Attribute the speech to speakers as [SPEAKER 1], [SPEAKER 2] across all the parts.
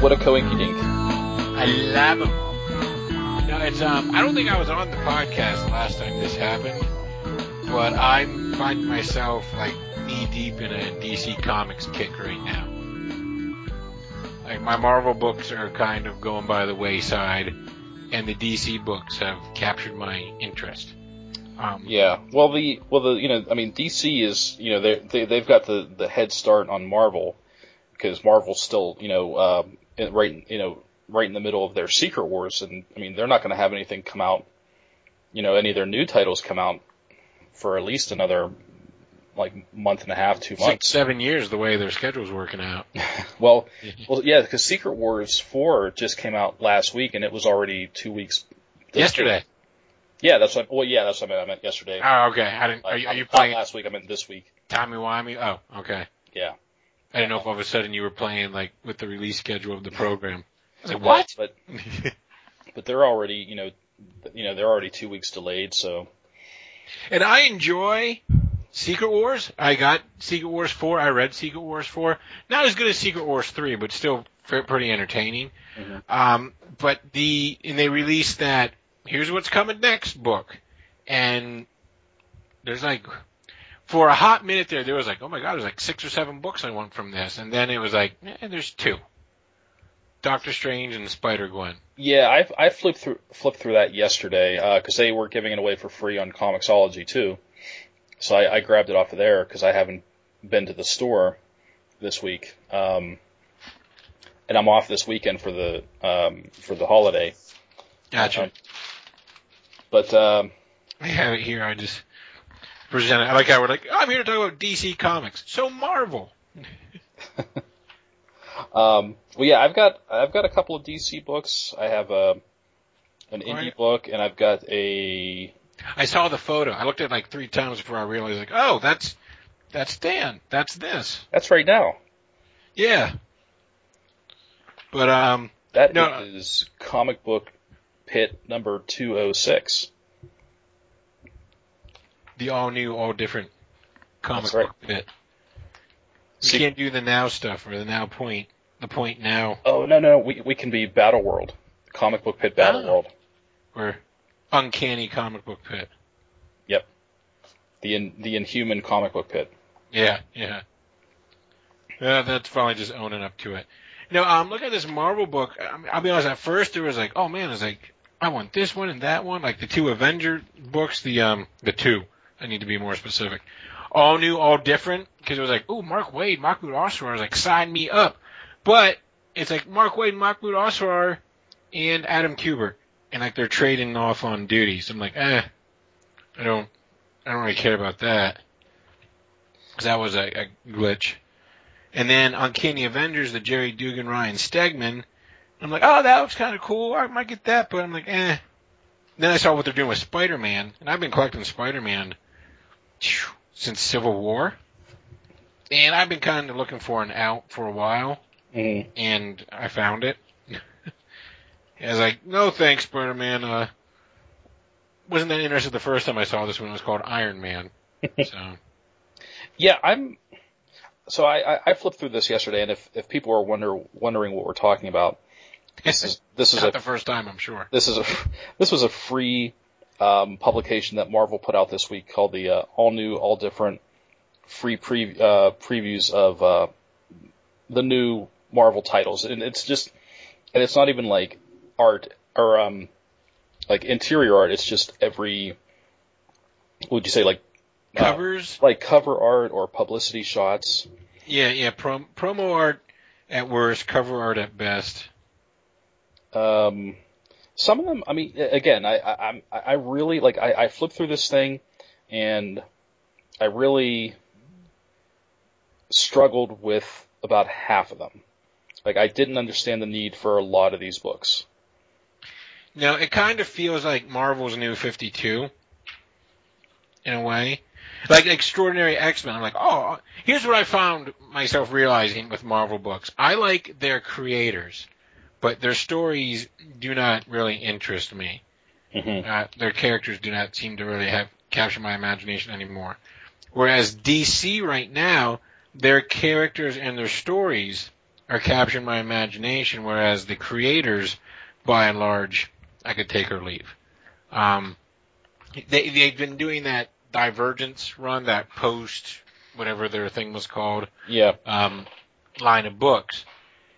[SPEAKER 1] What a coinky dink.
[SPEAKER 2] I love them. No, it's um. I don't think I was on the podcast last time this happened, but I'm finding myself like knee deep in a DC Comics kick right now. Like my Marvel books are kind of going by the wayside, and the DC books have captured my interest. Um,
[SPEAKER 1] Yeah. Well, the well the you know I mean DC is you know they they they've got the the head start on Marvel because Marvel's still you know um, right you know right in the middle of their Secret Wars and I mean they're not going to have anything come out you know any of their new titles come out for at least another like month and a half two
[SPEAKER 2] six,
[SPEAKER 1] months.
[SPEAKER 2] seven years the way their schedule's working out.
[SPEAKER 1] Well, well yeah because Secret Wars four just came out last week and it was already two weeks
[SPEAKER 2] Yesterday.
[SPEAKER 1] week. Yeah, that's what. Well, yeah, that's what I meant, I meant yesterday.
[SPEAKER 2] Oh, okay. I didn't. Are you, are you playing
[SPEAKER 1] last week? I meant this week.
[SPEAKER 2] Tommy Wimey? Oh, okay.
[SPEAKER 1] Yeah.
[SPEAKER 2] I didn't know if all of a sudden you were playing like with the release schedule of the program. I was like, what?
[SPEAKER 1] But but they're already you know you know they're already two weeks delayed. So
[SPEAKER 2] and I enjoy Secret Wars. I got Secret Wars 4. I read Secret Wars 4. Not as good as Secret Wars 3, but still pretty entertaining.
[SPEAKER 1] Mhm.
[SPEAKER 2] Um, but the, and they released that, here's what's coming next book. And there's like, for a hot minute there, there was like, oh my god, there's like six or seven books I want from this. And then it was like, eh, there's two. Doctor Strange and Spider Gwen.
[SPEAKER 1] yeah, I I flipped through flipped through that yesterday because they were giving it away for free on Comixology too. So I, I grabbed it off of there because I haven't been to the store this week. Um, and I'm off this weekend for the um, for the holiday.
[SPEAKER 2] Gotcha.
[SPEAKER 1] Um, but um,
[SPEAKER 2] I have it here. I just present it. I like how we're like, oh, I'm here to talk about DC Comics. So Marvel.
[SPEAKER 1] Um, well, yeah, I've got I've got a couple of DC books. I have a an indie book, and I've got a
[SPEAKER 2] I saw the photo. I looked at it like three times before I realized, like, oh, that's that's Dan. That's this.
[SPEAKER 1] that's right now.
[SPEAKER 2] Yeah. But um,
[SPEAKER 1] That
[SPEAKER 2] No.
[SPEAKER 1] is comic book pit number two oh six.
[SPEAKER 2] The all new, all different comic
[SPEAKER 1] right.
[SPEAKER 2] book bit. We
[SPEAKER 1] See-
[SPEAKER 2] can't do the now stuff or the now point, the point now,
[SPEAKER 1] Oh no no, we we can be Battle World, comic book pit Battle
[SPEAKER 2] Oh.
[SPEAKER 1] World.
[SPEAKER 2] or uncanny comic book pit.
[SPEAKER 1] Yep, the in, the Inhuman comic book pit.
[SPEAKER 2] Yeah, yeah. Yeah, that's probably just owning up to it. You know, um, look at this Marvel book. I mean, I'll be honest. At first, it was like, oh man, it's like I want this one and that one, like the two Avenger books. The um, the two. I need to be more specific. All new, all different. Because it was like, oh, Mark Waid, Mahmoud Asrar. I was like, sign me up. But it's like Mark Waid, Mahmoud Asrar, and Adam Kubert, and like they're trading off on duties. I'm like, eh, I don't, I don't really care about that. Because that was a, a glitch. And then Uncanny Avengers, the Gerry Duggan, Ryan Stegman. I'm like, oh, that looks kind of cool. I might get that, but I'm like, eh. Then I saw what they're doing with Spider-Man, and I've been collecting Spider-Man since Civil War. And I've been kind of looking for an out for a while,
[SPEAKER 1] Mm.
[SPEAKER 2] and I found it. I was like, no thanks, Spider-Man. Uh, wasn't that interested the first time I saw this one? it was called Iron Man. So.
[SPEAKER 1] Yeah, I'm. So I, I I flipped through this yesterday, and if if people are wonder wondering what we're talking about, this is this is
[SPEAKER 2] Not
[SPEAKER 1] a
[SPEAKER 2] the first time, I'm sure.
[SPEAKER 1] this is a this was a free um, publication that Marvel put out this week called the uh, all new, all different free pre uh, previews of uh, the new Marvel titles, and it's just and it's not even like art or um like interior art. It's just every what would you say like uh,
[SPEAKER 2] Covers,
[SPEAKER 1] like cover art or publicity shots.
[SPEAKER 2] Yeah, yeah. Prom- promo art at worst, cover art at best.
[SPEAKER 1] Um, some of them, I mean, again, I, I, I really like. I, I flipped through this thing, and I really struggled with about half of them. Like, I didn't understand the need for a lot of these books.
[SPEAKER 2] Now, it kind of feels like Marvel's New 52, in a way. Like Extraordinary X-Men, I'm like, oh, here's what I found myself realizing with Marvel books. I like their creators but their stories do not really interest me.
[SPEAKER 1] Mm-hmm.
[SPEAKER 2] Uh, their characters do not seem to really have capture my imagination anymore. Whereas DC right now, their characters and their stories are capturing my imagination, whereas the creators, by and large, I could take or leave. Um, they they've been doing that Divergence run, that post whatever their thing was called,
[SPEAKER 1] Yeah.
[SPEAKER 2] um, line of books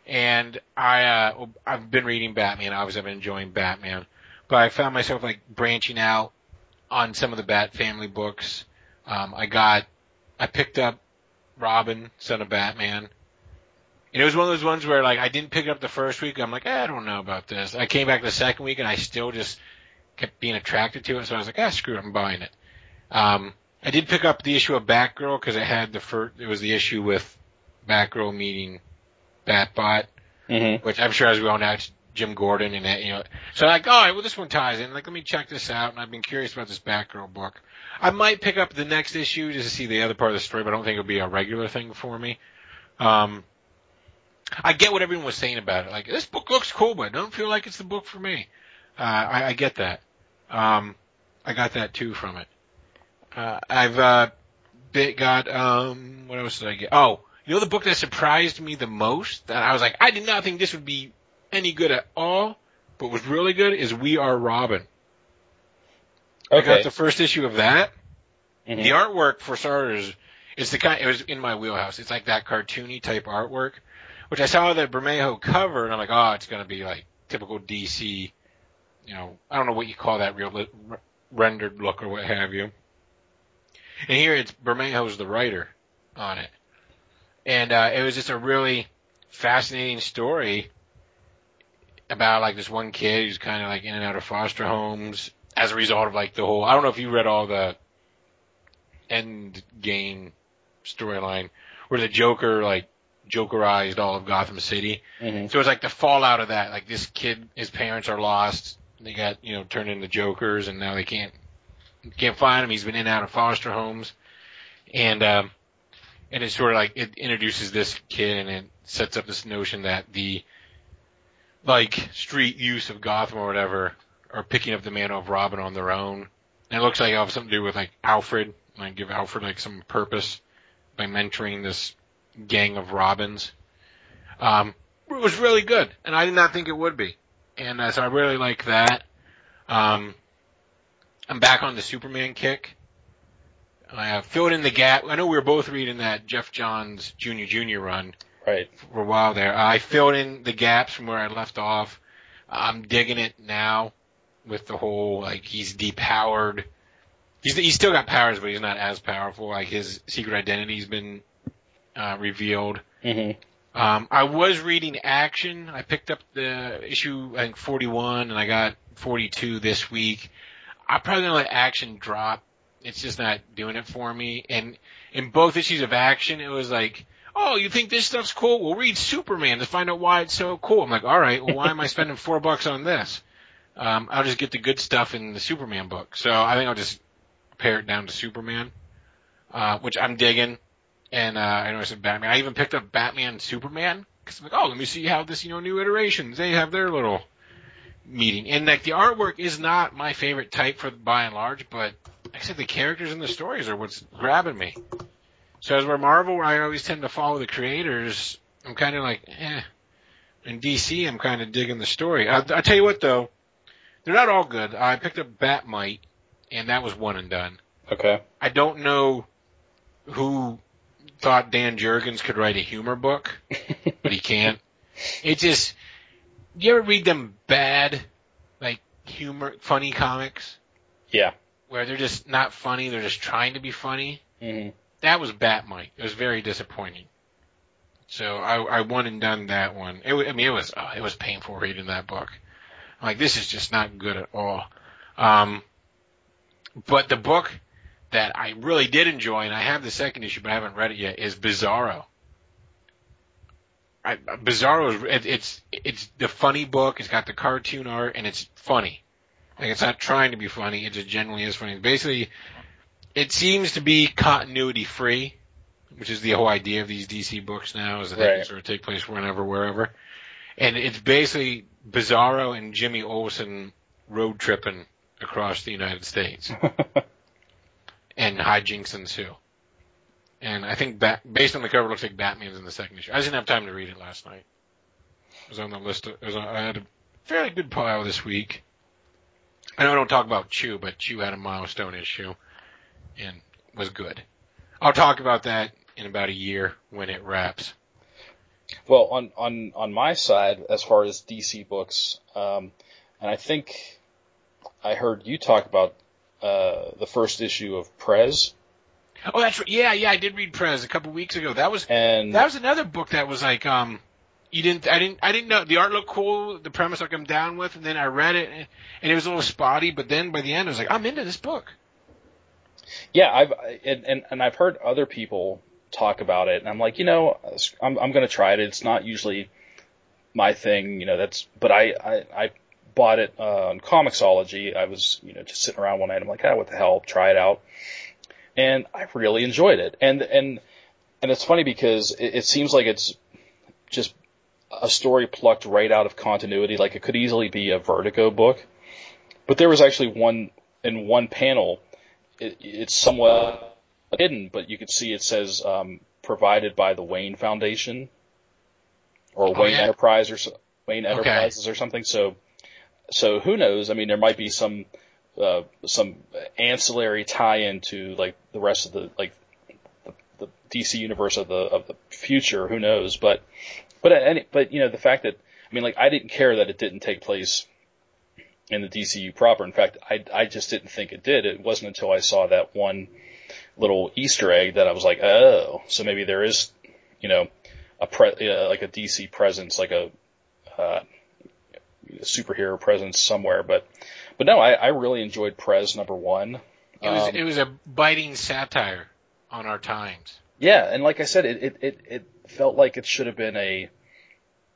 [SPEAKER 2] and I uh, I've been reading Batman. Obviously, I've been enjoying Batman, but I found myself like branching out on some of the Bat Family books. Um, I got I picked up Robin, Son of Batman. And it was one of those ones where like I didn't pick it up the first week. I'm like, eh, I don't know about this. I came back the second week and I still just kept being attracted to it. So I was like, ah, screw it, I'm buying it. Um, I did pick up the issue of Batgirl because it had the first. It was the issue with Batgirl meeting Batbot,
[SPEAKER 1] Mm-hmm.
[SPEAKER 2] which I'm sure as we all know, it's Jim Gordon and that, you know. So like, all right, well this one ties in. Like, let me check this out. And I've been curious about this Batgirl book. I might pick up the next issue just to see the other part of the story, but I don't think it'll be a regular thing for me. Um, I get what everyone was saying about it. Like, this book looks cool, but I don't feel like it's the book for me. Uh, I, I get that. Um, I got that too from it. Uh, I've, uh, bit got, um, what else did I get? Oh, you know the book that surprised me the most? That I was like, I did not think this would be any good at all, but was really good is We Are Robin. I got the first issue of that.
[SPEAKER 1] Mhm.
[SPEAKER 2] The artwork for starters, is the kind. It was in my wheelhouse. It's like that cartoony type artwork, which I saw the Bermejo cover, and I'm like, oh, it's gonna be like typical DC. You know, I don't know what you call that real li- r- rendered look or what have you. And here it's Bermejo's the writer on it, and uh, it was just a really fascinating story about like this one kid who's kind of like in and out of foster homes as a result of like the whole. I don't know if you read all the end game storyline where the Joker like Jokerized all of Gotham City.
[SPEAKER 1] Mhm.
[SPEAKER 2] So it's like the fallout of that. Like this kid, his parents are lost. They got you know turned into Jokers, and now they can't can't find him. He's been in and out of foster homes, and um, and it's sort of like it introduces this kid, and it sets up this notion that the like street use of Gotham or whatever are picking up the mantle of Robin on their own. And it looks like it'll have something to do with like Alfred, like give Alfred like some purpose by mentoring this gang of Robins. Um, it was really good, and I did not think it would be, and uh, so I really like that. Um, I'm back on the Superman kick. I uh, filled in the gap. I know we were both reading that Geoff Johns Junior Junior run
[SPEAKER 1] Right.
[SPEAKER 2] for a while there. I filled in the gaps from where I left off. I'm digging it now with the whole like he's depowered. He's he's still got powers, but he's not as powerful. Like his secret identity's been uh, revealed.
[SPEAKER 1] Mhm.
[SPEAKER 2] Um, I was reading Action. I picked up the issue I think 41, and I got 42 this week. I'm probably gonna let Action drop. It's just not doing it for me. And in both issues of Action, it was like, oh, you think this stuff's cool? We'll read Superman to find out why it's so cool. I'm like, all right, well, why am I spending four bucks on this? Um, I'll just get the good stuff in the Superman book. So I think I'll just pare it down to Superman, uh, which I'm digging. And uh, I know I said Batman. I even picked up Batman Superman because I'm like, oh, let me see how this, you know, new iterations they have their little meeting. And like the artwork is not my favorite type for by and large, but like I said the characters and the stories are what's grabbing me. So as where Marvel, where I always tend to follow the creators, I'm kind of like, eh. In DC, I'm kind of digging the story. I, I tell you what though, they're not all good. I picked up Bat-Mite, and that was one and done.
[SPEAKER 1] Okay.
[SPEAKER 2] I don't know who thought Dan Jurgens could write a humor book, but he can't. It just, do you ever read them bad, like humor, funny comics
[SPEAKER 1] Yeah.
[SPEAKER 2] where they're just not funny, they're just trying to be funny?
[SPEAKER 1] Mhm.
[SPEAKER 2] That was Bat-Mite. It was very disappointing. So I, I went and done that one. It, I mean, it was oh, it was painful reading that book. I'm like, this is just not good at all. Um, but the book that I really did enjoy, and I have the second issue, but I haven't read it yet, is Bizarro. I, Bizarro is it, it's it's the funny book. It's got the cartoon art, and it's funny. Like it's not trying to be funny. It just genuinely is funny. Basically, it seems to be continuity free, which is the whole idea of these DC books now, is that they can sort of take place whenever, wherever. And it's basically Bizarro and Jimmy Olsen road tripping across the United States, and hijinks ensue. And I think Bat, based on the cover, it looks like Batman's in the second issue. I didn't have time to read it last night. It was on the list. Of, on, I had a fairly good pile this week. I know I don't talk about Chew, but Chew had a milestone issue and was good. I'll talk about that in about a year when it wraps.
[SPEAKER 1] Well, on on on my side, as far as DC books, um, and I think I heard you talk about uh, the first issue of Prez,
[SPEAKER 2] Oh, that's right. Yeah, yeah, I did read Prez a couple weeks ago. That was
[SPEAKER 1] and
[SPEAKER 2] that was another book that was like um you didn't I didn't I didn't know the art looked cool, the premise like I'm down with, and then I read it and, and it was a little spotty, but then by the end I was like I'm into this book.
[SPEAKER 1] yeah, I've and, and and I've heard other people talk about it, and I'm like, you know, I'm I'm gonna try it. It's not usually my thing, you know. That's but I I, I bought it uh, on Comixology. I was you know just sitting around one night. I'm like, ah, what the hell? Try it out, and I really enjoyed it. And and and it's funny because it, it seems like it's just a story plucked right out of continuity. Like it could easily be a Vertigo book, but there was actually one in one panel. It, it's somewhat hidden, but you could see it says um, provided by the Wayne Foundation or
[SPEAKER 2] Oh,
[SPEAKER 1] Wayne
[SPEAKER 2] yeah.
[SPEAKER 1] Enterprise or so, Wayne
[SPEAKER 2] Okay.
[SPEAKER 1] Enterprises or something. So, so who knows? I mean, there might be some uh, some ancillary tie-in to like the rest of the like the, the DC universe of the of the future. Who knows? But but any but you know the fact that I mean like I didn't care that it didn't take place in the DCU proper. In fact, I I just didn't think it did. It wasn't until I saw that one little Easter egg that I was like, oh, so maybe there is, you know, a pre- uh, like a DC presence, like a uh, superhero presence somewhere. But but no, I, I really enjoyed Prez number one.
[SPEAKER 2] It was
[SPEAKER 1] Um,
[SPEAKER 2] it was a biting satire on our times.
[SPEAKER 1] Yeah, and like I said, it, it, it, it felt like it should have been a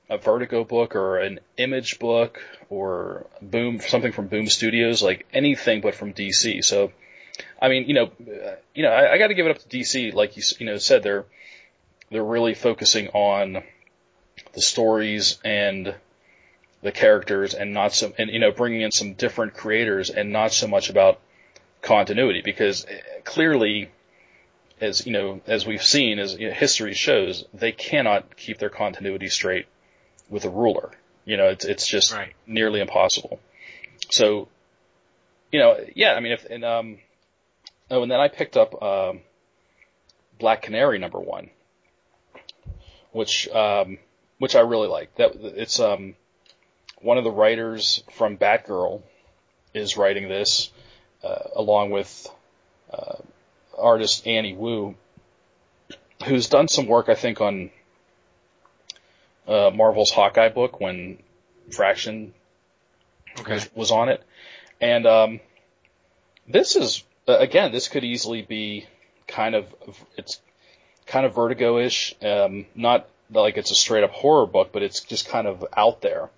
[SPEAKER 1] a Vertigo book or an Image book or Boom something from Boom Studios, like anything but from DC. So, I mean, you know, you know, I, I got to give it up to DC. Like you you know said, they're they're really focusing on the stories and the characters, and not so and you know bringing in some different creators, and not so much about continuity because uh, clearly as you know, as we've seen, as you know, history shows, they cannot keep their continuity straight with a ruler. You know, it's it's just
[SPEAKER 2] Right.
[SPEAKER 1] nearly impossible. So, you know, yeah, I mean, if and um, oh, and then I picked up um, Black Canary number one, which um, which I really like. That it's um, one of the writers from Batgirl is writing this, uh, along with uh, artist Annie Wu, who's done some work, I think, on uh, Marvel's Hawkeye book when Fraction
[SPEAKER 2] Okay.
[SPEAKER 1] was, was on it. And um, this is uh, again, this could easily be kind of it's kind of Vertigo-ish, um, not like it's a straight up horror book, but it's just kind of out there,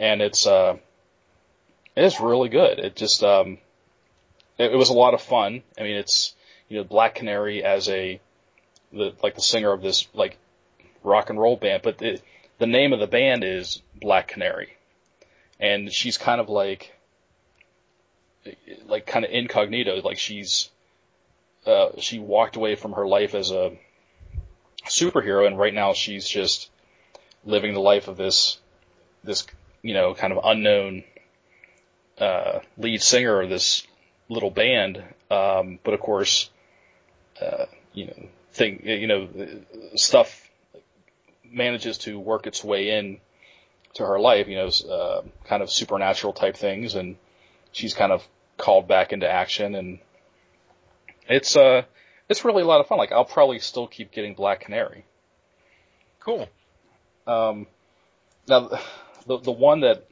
[SPEAKER 1] and it's uh, it's really good. It just um, it, it was a lot of fun. I mean, it's you know Black Canary as a the like the singer of this like rock and roll band, but the the name of the band is Black Canary, and she's kind of like like kind of incognito, like she's uh, she walked away from her life as a superhero, and right now she's just living the life of this this you know kind of unknown uh, lead singer of this little band. Um, but of course, uh, you know, thing you know, stuff manages to work its way in to her life. You know, uh, kind of supernatural type things, and she's kind of called back into action, and it's uh, it's really a lot of fun. Like I'll probably still keep getting Black Canary.
[SPEAKER 2] Cool.
[SPEAKER 1] Um, now, the the one that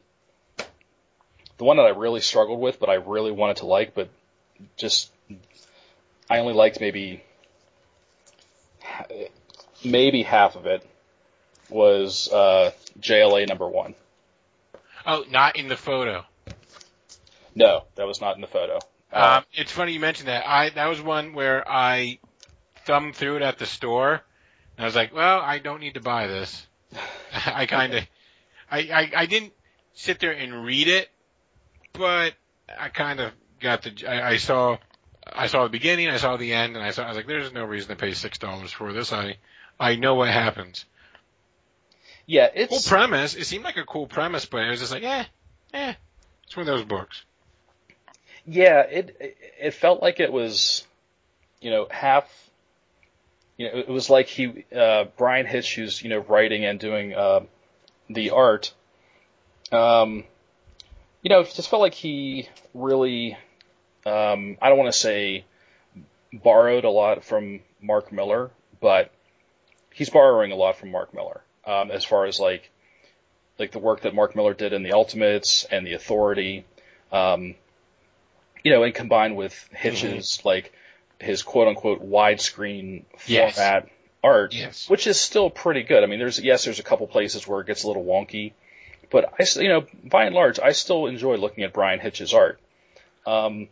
[SPEAKER 1] the one that I really struggled with, but I really wanted to like, but just I only liked maybe maybe half of it was uh, JLA number one.
[SPEAKER 2] Oh, not in the photo.
[SPEAKER 1] No, that was not in the photo.
[SPEAKER 2] Uh, um, it's funny you mentioned that. I that was one where I thumbed through it at the store, and I was like, "Well, I don't need to buy this." I kind of, I, I I didn't sit there and read it, but I kind of got the. I, I saw, I saw the beginning, I saw the end, and I saw. I was like, "There's no reason to pay six dollars for this." I, I know what happens.
[SPEAKER 1] Yeah, it's
[SPEAKER 2] cool premise. It seemed like a cool premise, but it was just like, eh, eh. It's one of those books.
[SPEAKER 1] Yeah, it it felt like it was, you know, half. You know, it was like he uh, Bryan Hitch, who's you know writing and doing uh, the art. Um, you know, it just felt like he really. Um, I don't want to say borrowed a lot from Mark Millar, but he's borrowing a lot from Mark Millar um, as far as like like the work that Mark Millar did in the Ultimates and the Authority. Um, you know, and combined with Hitch's mm-hmm. like his quote unquote widescreen
[SPEAKER 2] yes.
[SPEAKER 1] format art,
[SPEAKER 2] yes.
[SPEAKER 1] which is still pretty good. I mean, there's yes, there's a couple places where it gets a little wonky, but I, you know, by and large, I still enjoy looking at Bryan Hitch's art. Um,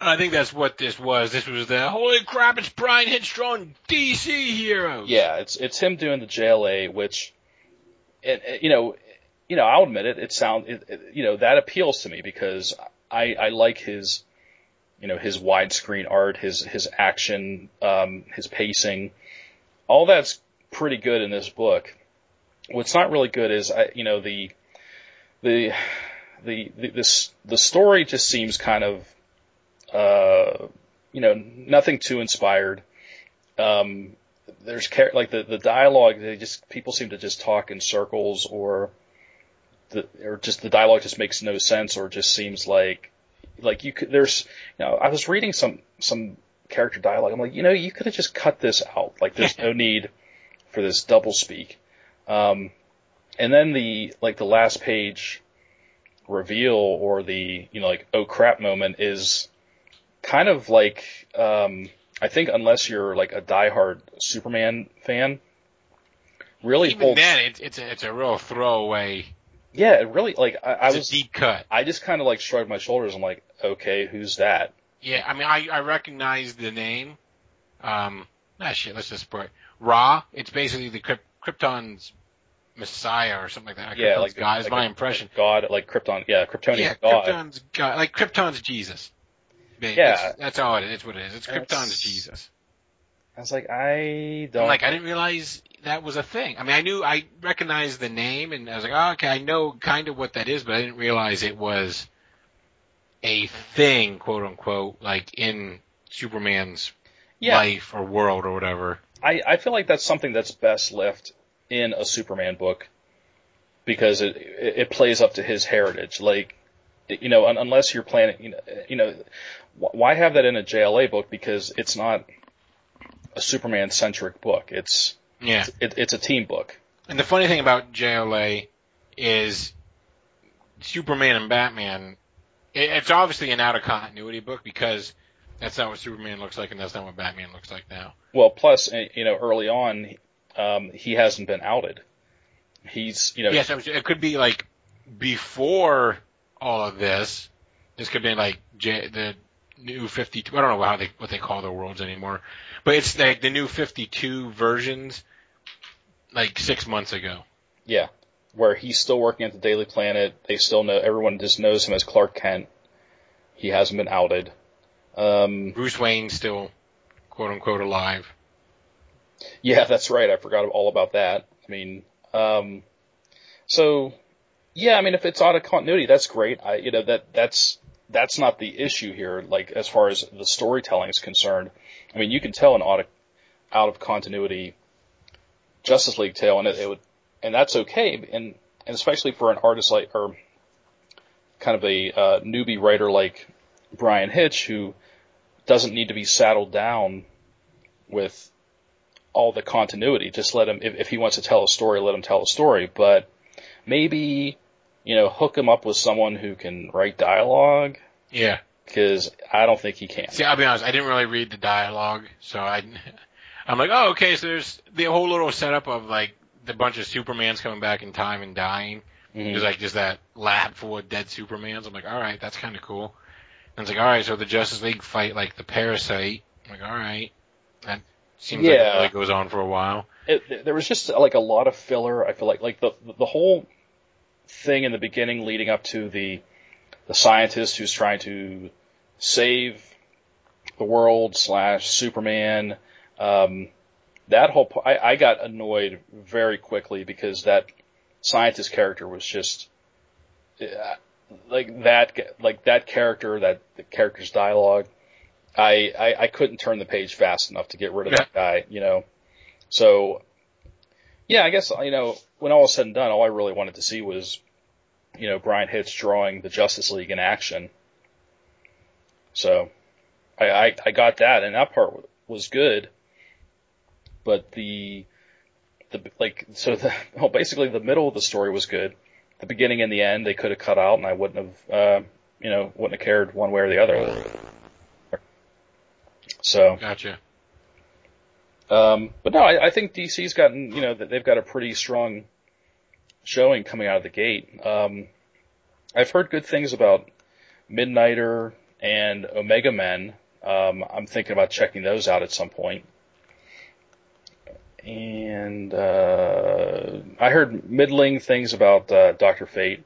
[SPEAKER 2] I think that's what this was. This was the holy crap! It's Bryan Hitch drawing DC heroes.
[SPEAKER 1] Yeah, it's it's him doing the JLA, which, it, it, you know, you know, I'll admit it. It sounds, it, you know, that appeals to me because I, I like his, you know, his widescreen art, his his action, um, his pacing, all that's pretty good in this book. What's not really good is, I, you know, the the the the this the story just seems kind of, uh, you know, nothing too inspired. Um, there's like the the dialogue. They just people seem to just talk in circles or the, or just the dialogue just makes no sense or just seems like like you could there's you know I was reading some some character dialogue I'm like you know you could have just cut this out like there's no need for this double speak um and then the like the last page reveal or the you know like oh crap moment is kind of like um I think unless you're like a diehard Superman fan really
[SPEAKER 2] even holds, then it's it's a, it's a real throwaway
[SPEAKER 1] yeah, it really like I, I was
[SPEAKER 2] deep cut.
[SPEAKER 1] I just kind of like shrugged my shoulders. I'm like, okay, who's that?
[SPEAKER 2] Yeah, I mean, I I recognize the name. Um, ah shit, let's just put Ra. It's basically the Kryp- Krypton's Messiah or something like that.
[SPEAKER 1] Yeah,
[SPEAKER 2] Krypton's
[SPEAKER 1] like
[SPEAKER 2] God
[SPEAKER 1] like
[SPEAKER 2] is my impression.
[SPEAKER 1] God, like Krypton. Yeah, Kryptonian
[SPEAKER 2] yeah,
[SPEAKER 1] God.
[SPEAKER 2] Krypton's God, like Krypton's Jesus.
[SPEAKER 1] Yeah,
[SPEAKER 2] that's, that's all it is. It's what it is. It's Krypton's Jesus.
[SPEAKER 1] I was like, I don't. I'm
[SPEAKER 2] like, I didn't realize that was a thing. I mean, I knew, I recognized the name, and I was like, oh, okay, I know kind of what that is, but I didn't realize it was a thing, quote unquote, like in Superman's yeah. life or world or whatever.
[SPEAKER 1] I, I feel like that's something that's best left in a Superman book because it it plays up to his heritage. Like, you know, unless you're planning, you know, you know, why have that in a JLA book? Because it's not a Superman centric book. It's
[SPEAKER 2] yeah,
[SPEAKER 1] it, it's a team book.
[SPEAKER 2] And the funny thing about JLA is Superman and Batman. It, it's obviously an out of continuity book because that's not what Superman looks like, and that's not what Batman looks like now.
[SPEAKER 1] Well, plus eh, you know, early on, um, he hasn't been outed. He's you know.
[SPEAKER 2] Yes, it could be like before all of this. This could be like J, the new 52. I don't know how they what they call their worlds anymore, but it's like the new 52 versions, like six months ago.
[SPEAKER 1] Yeah, where he's still working at the Daily Planet. They still know everyone just knows him as Clark Kent. He hasn't been outed. Um,
[SPEAKER 2] Bruce Wayne still quote unquote alive.
[SPEAKER 1] Yeah, that's right. I forgot all about that. I mean, um, so yeah, I mean, if it's out of continuity, that's great. I, you know, that that's that's not the issue here. Like as far as the storytelling is concerned, I mean, you can tell an out of, out of continuity Justice League tale, and it, it would, and that's okay. And and especially for an artist like or kind of a uh, newbie writer like Bryan Hitch, who doesn't need to be saddled down with all the continuity. Just let him, if, if he wants to tell a story, let him tell a story. But maybe, you know, hook him up with someone who can write dialogue.
[SPEAKER 2] Yeah.
[SPEAKER 1] Because I don't think he can.
[SPEAKER 2] See, I'll be honest, I didn't really read the dialogue, so I, I'm like, oh, okay, so there's the whole little setup of like the bunch of Supermans coming back in time and dying.
[SPEAKER 1] Mhm.
[SPEAKER 2] There's like just that lab full of dead Supermans. I'm like, all right, that's kind of cool. And it's like, all right, so the Justice League fight like the Parasite. I'm like, all right, that seems like it
[SPEAKER 1] Yeah.
[SPEAKER 2] really goes on for a while.
[SPEAKER 1] it, there was just like a lot of filler. I feel like like the the whole thing in the beginning leading up to the the scientist who's trying to save the world slash Superman. Um, that whole I, I got annoyed very quickly because that scientist character was just uh, like that like that character that the character's dialogue. I, I I couldn't turn the page fast enough to get rid of that guy. You know. So, yeah, I guess, you know, when all was said and done, all I really wanted to see was, you know, Bryan Hitch drawing the Justice League in action. So, I, I, I got that, and that part was good. But the, the, like, so the, well, basically the middle of the story was good. The beginning and the end, they could have cut out, and I wouldn't have, uh, you know, wouldn't have cared one way or the other. So,
[SPEAKER 2] Gotcha.
[SPEAKER 1] um, but no, I, I think DC's gotten, you know, they've got a pretty strong showing coming out of the gate. Um, I've heard good things about Midnighter and Omega Men. Um, I'm thinking about checking those out at some point. And uh, I heard middling things about uh, Doctor Fate.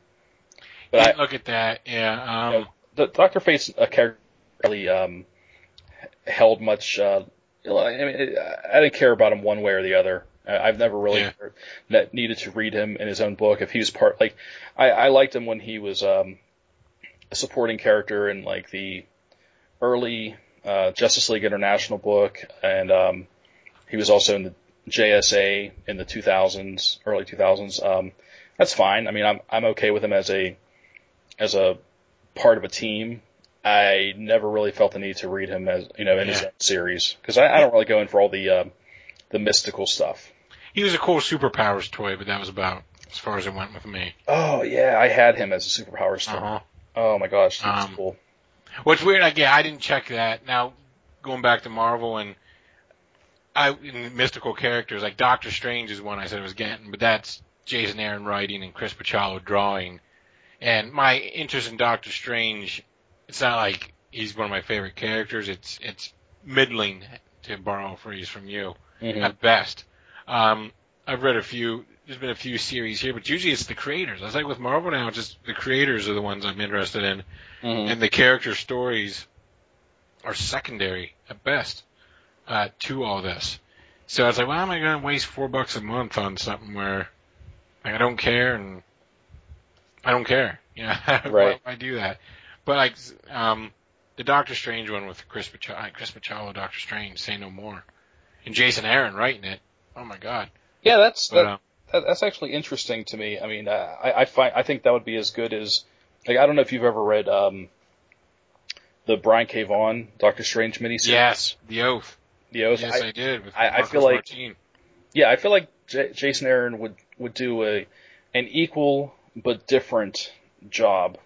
[SPEAKER 1] But I,
[SPEAKER 2] look at that. Yeah. Um,
[SPEAKER 1] you know, the, Doctor Fate's a character really um, held much. Uh, I mean, I didn't care about him one way or the other. I've never really
[SPEAKER 2] Yeah.
[SPEAKER 1] ne- needed to read him in his own book. If he was part, like, I, I liked him when he was um, a supporting character in like the early uh, Justice League International book, and um, he was also in the JSA in the 2000s, early 2000s. Um, that's fine. I mean, I'm I'm okay with him as a as a part of a team. I never really felt the need to read him as you know in his own series because I, I don't really go in for all the uh, the mystical stuff.
[SPEAKER 2] he was a cool superpowers toy, but that was about as far as it went with me.
[SPEAKER 1] Oh yeah, I had him as a superpower star.
[SPEAKER 2] Uh-huh.
[SPEAKER 1] Oh my gosh, he was
[SPEAKER 2] Um,
[SPEAKER 1] cool.
[SPEAKER 2] What's weird, like, yeah, I didn't check that. Now, going back to Marvel and I in mystical characters, like Doctor Strange is one I said I was getting, but that's Jason Aaron writing and Chris Bachalo drawing. And my interest in Doctor Strange, it's not like he's one of my favorite characters. It's it's middling, to borrow a phrase from you,
[SPEAKER 1] Mhm.
[SPEAKER 2] at best. Um, I've read a few. There's been a few series here, but usually it's the creators. I was like with Marvel now, just the creators are the ones I'm interested in
[SPEAKER 1] Mhm.
[SPEAKER 2] and the character stories are secondary at best uh, to all this. So I was like, why am I going to waste four bucks a month on something where like, I don't care and I don't care? You know, why
[SPEAKER 1] Right.
[SPEAKER 2] I do that? But like um, the Doctor Strange one with Chris Bachalo, Chris Bachalo, Doctor Strange, say no more, and Jason Aaron writing it. Oh my god!
[SPEAKER 1] Yeah, that's
[SPEAKER 2] But
[SPEAKER 1] that,
[SPEAKER 2] um,
[SPEAKER 1] that, that's actually interesting to me. I mean, uh, I I find I think that would be as good as like I don't know if you've ever read um the Brian K. Vaughan Doctor Strange miniseries.
[SPEAKER 2] yes, the Oath.
[SPEAKER 1] The Oath.
[SPEAKER 2] Yes,
[SPEAKER 1] I-
[SPEAKER 2] I, did.
[SPEAKER 1] I- I feel like- yeah, I feel like J- Jason Aaron would would do a an equal but different job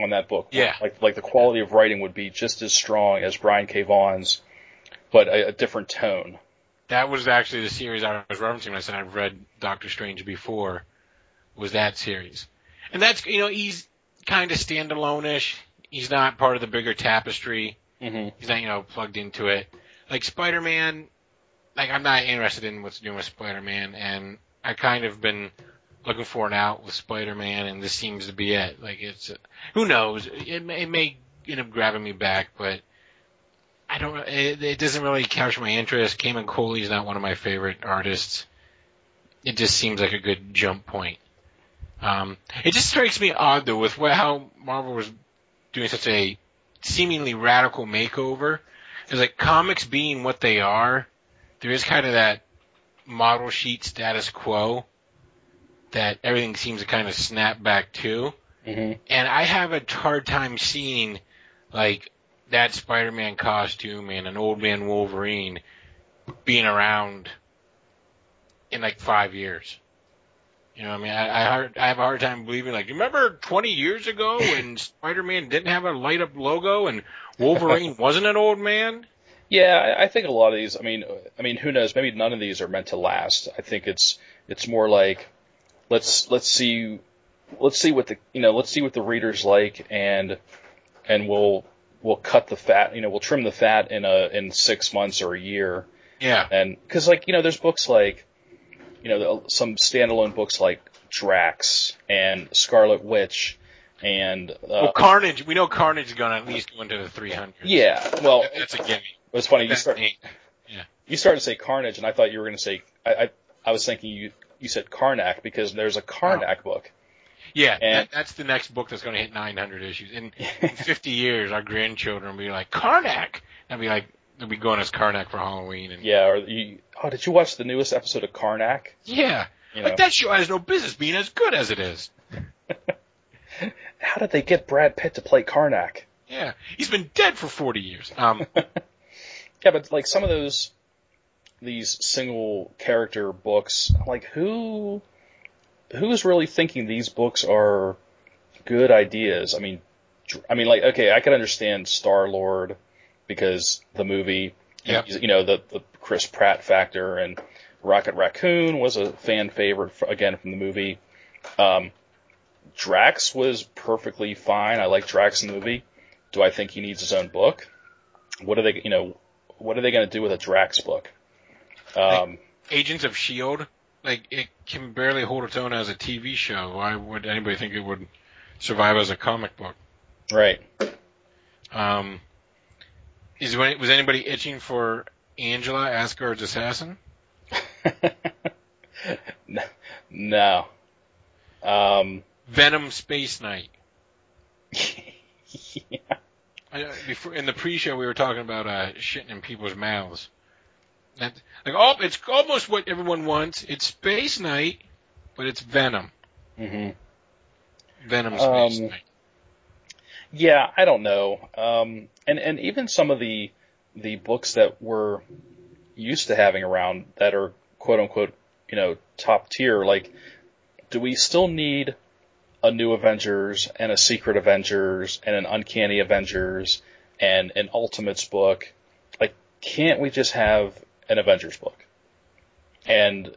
[SPEAKER 1] on that book.
[SPEAKER 2] Yeah.
[SPEAKER 1] like like the quality of writing would be just as strong as Brian K. Vaughan's, but a, a different tone.
[SPEAKER 2] That was actually the series I was referencing when I said I've read Doctor Strange before. Was that series, and that's you know he's kind of standalone-ish. He's not part of the bigger tapestry.
[SPEAKER 1] Mm-hmm.
[SPEAKER 2] He's not you know plugged into it. Like Spider-Man, like I'm not interested in what's doing with Spider-Man, and I kind of been looking for an out with Spider-Man, and this seems to be it. Like it's who knows? It may, it may end up grabbing me back, but I don't. It, it doesn't really capture my interest. Camuncoli's not one of my favorite artists. It just seems like a good jump point. Um, it just strikes me odd though with how Marvel was doing such a seemingly radical makeover. Is like comics being what they are, there is kind of that model sheet status quo that everything seems to kind of snap back to.
[SPEAKER 1] Mm-hmm.
[SPEAKER 2] And I have a hard time seeing like that Spider-Man costume and an old man Wolverine being around in like five years. You know, I mean, I, I, hard, I have a hard time believing. Like, you remember 20 years ago when Spider-Man didn't have a light up logo and Wolverine wasn't an old man?
[SPEAKER 1] Yeah, I, I think a lot of these. I mean, I mean, who knows? Maybe none of these are meant to last. I think it's it's more like let's let's see let's see what the you know let's see what the readers like and and we'll we'll cut the fat you know we'll trim the fat in a in six months or a year
[SPEAKER 2] Yeah.
[SPEAKER 1] and because like you know there's books like you know some standalone books like Drax and Scarlet Witch and uh,
[SPEAKER 2] well, Carnage, we know Carnage is going to at least go into the 300.
[SPEAKER 1] yeah well
[SPEAKER 2] That's a gimme.
[SPEAKER 1] it's funny you start
[SPEAKER 2] neat.
[SPEAKER 1] you started to say Carnage and I thought you were going to say I, I I was thinking you you said Karnak because there's a Karnak book
[SPEAKER 2] Yeah,
[SPEAKER 1] And-
[SPEAKER 2] that, that's the next book that's going to hit 900 issues. In, in 50 years, our grandchildren will be like, Karnak! They'll be like, they'll be going as Karnak for Halloween. And
[SPEAKER 1] yeah or you oh did you watch the newest episode of Karnak
[SPEAKER 2] yeah.
[SPEAKER 1] you know
[SPEAKER 2] Like, that show has no business being as good as it is.
[SPEAKER 1] How did they get Brad Pitt to play Karnak
[SPEAKER 2] Yeah. He's been dead for 40 years. Um,
[SPEAKER 1] Yeah, but like some of those, these single character books, like who, who's really thinking these books are good ideas? I mean, I mean, like, okay, I can understand Star Lord because the movie, he's- you know, the the Chris Pratt factor, and Rocket Raccoon was a fan favorite again from the movie. Um, Drax was perfectly fine. I like Drax in the movie. Do I think he needs his own book? What are they, you know, what are they going to do with a Drax book? Um,
[SPEAKER 2] Agents of S.H.I.E.L.D., like, it can barely hold its own as a TV show. Why would anybody think it would survive as a comic book?
[SPEAKER 1] right.
[SPEAKER 2] Um, is was anybody itching for Angela, Asgard's assassin?
[SPEAKER 1] no. Um,
[SPEAKER 2] Venom Space Knight.
[SPEAKER 1] yeah.
[SPEAKER 2] I, uh, before in the pre-show, we were talking about uh, shitting in people's mouths. That, like, oh, it's almost what everyone wants. It's Space Knight, but it's Venom.
[SPEAKER 1] Mm-hmm.
[SPEAKER 2] Venom Space
[SPEAKER 1] Um,
[SPEAKER 2] Knight.
[SPEAKER 1] Yeah, I don't know. Um, and and even some of the the books that we're used to having around that are quote unquote you know top tier, like do we still need a new Avengers and a Secret Avengers and an Uncanny Avengers and an Ultimates book? Like, can't we just have an Avengers book and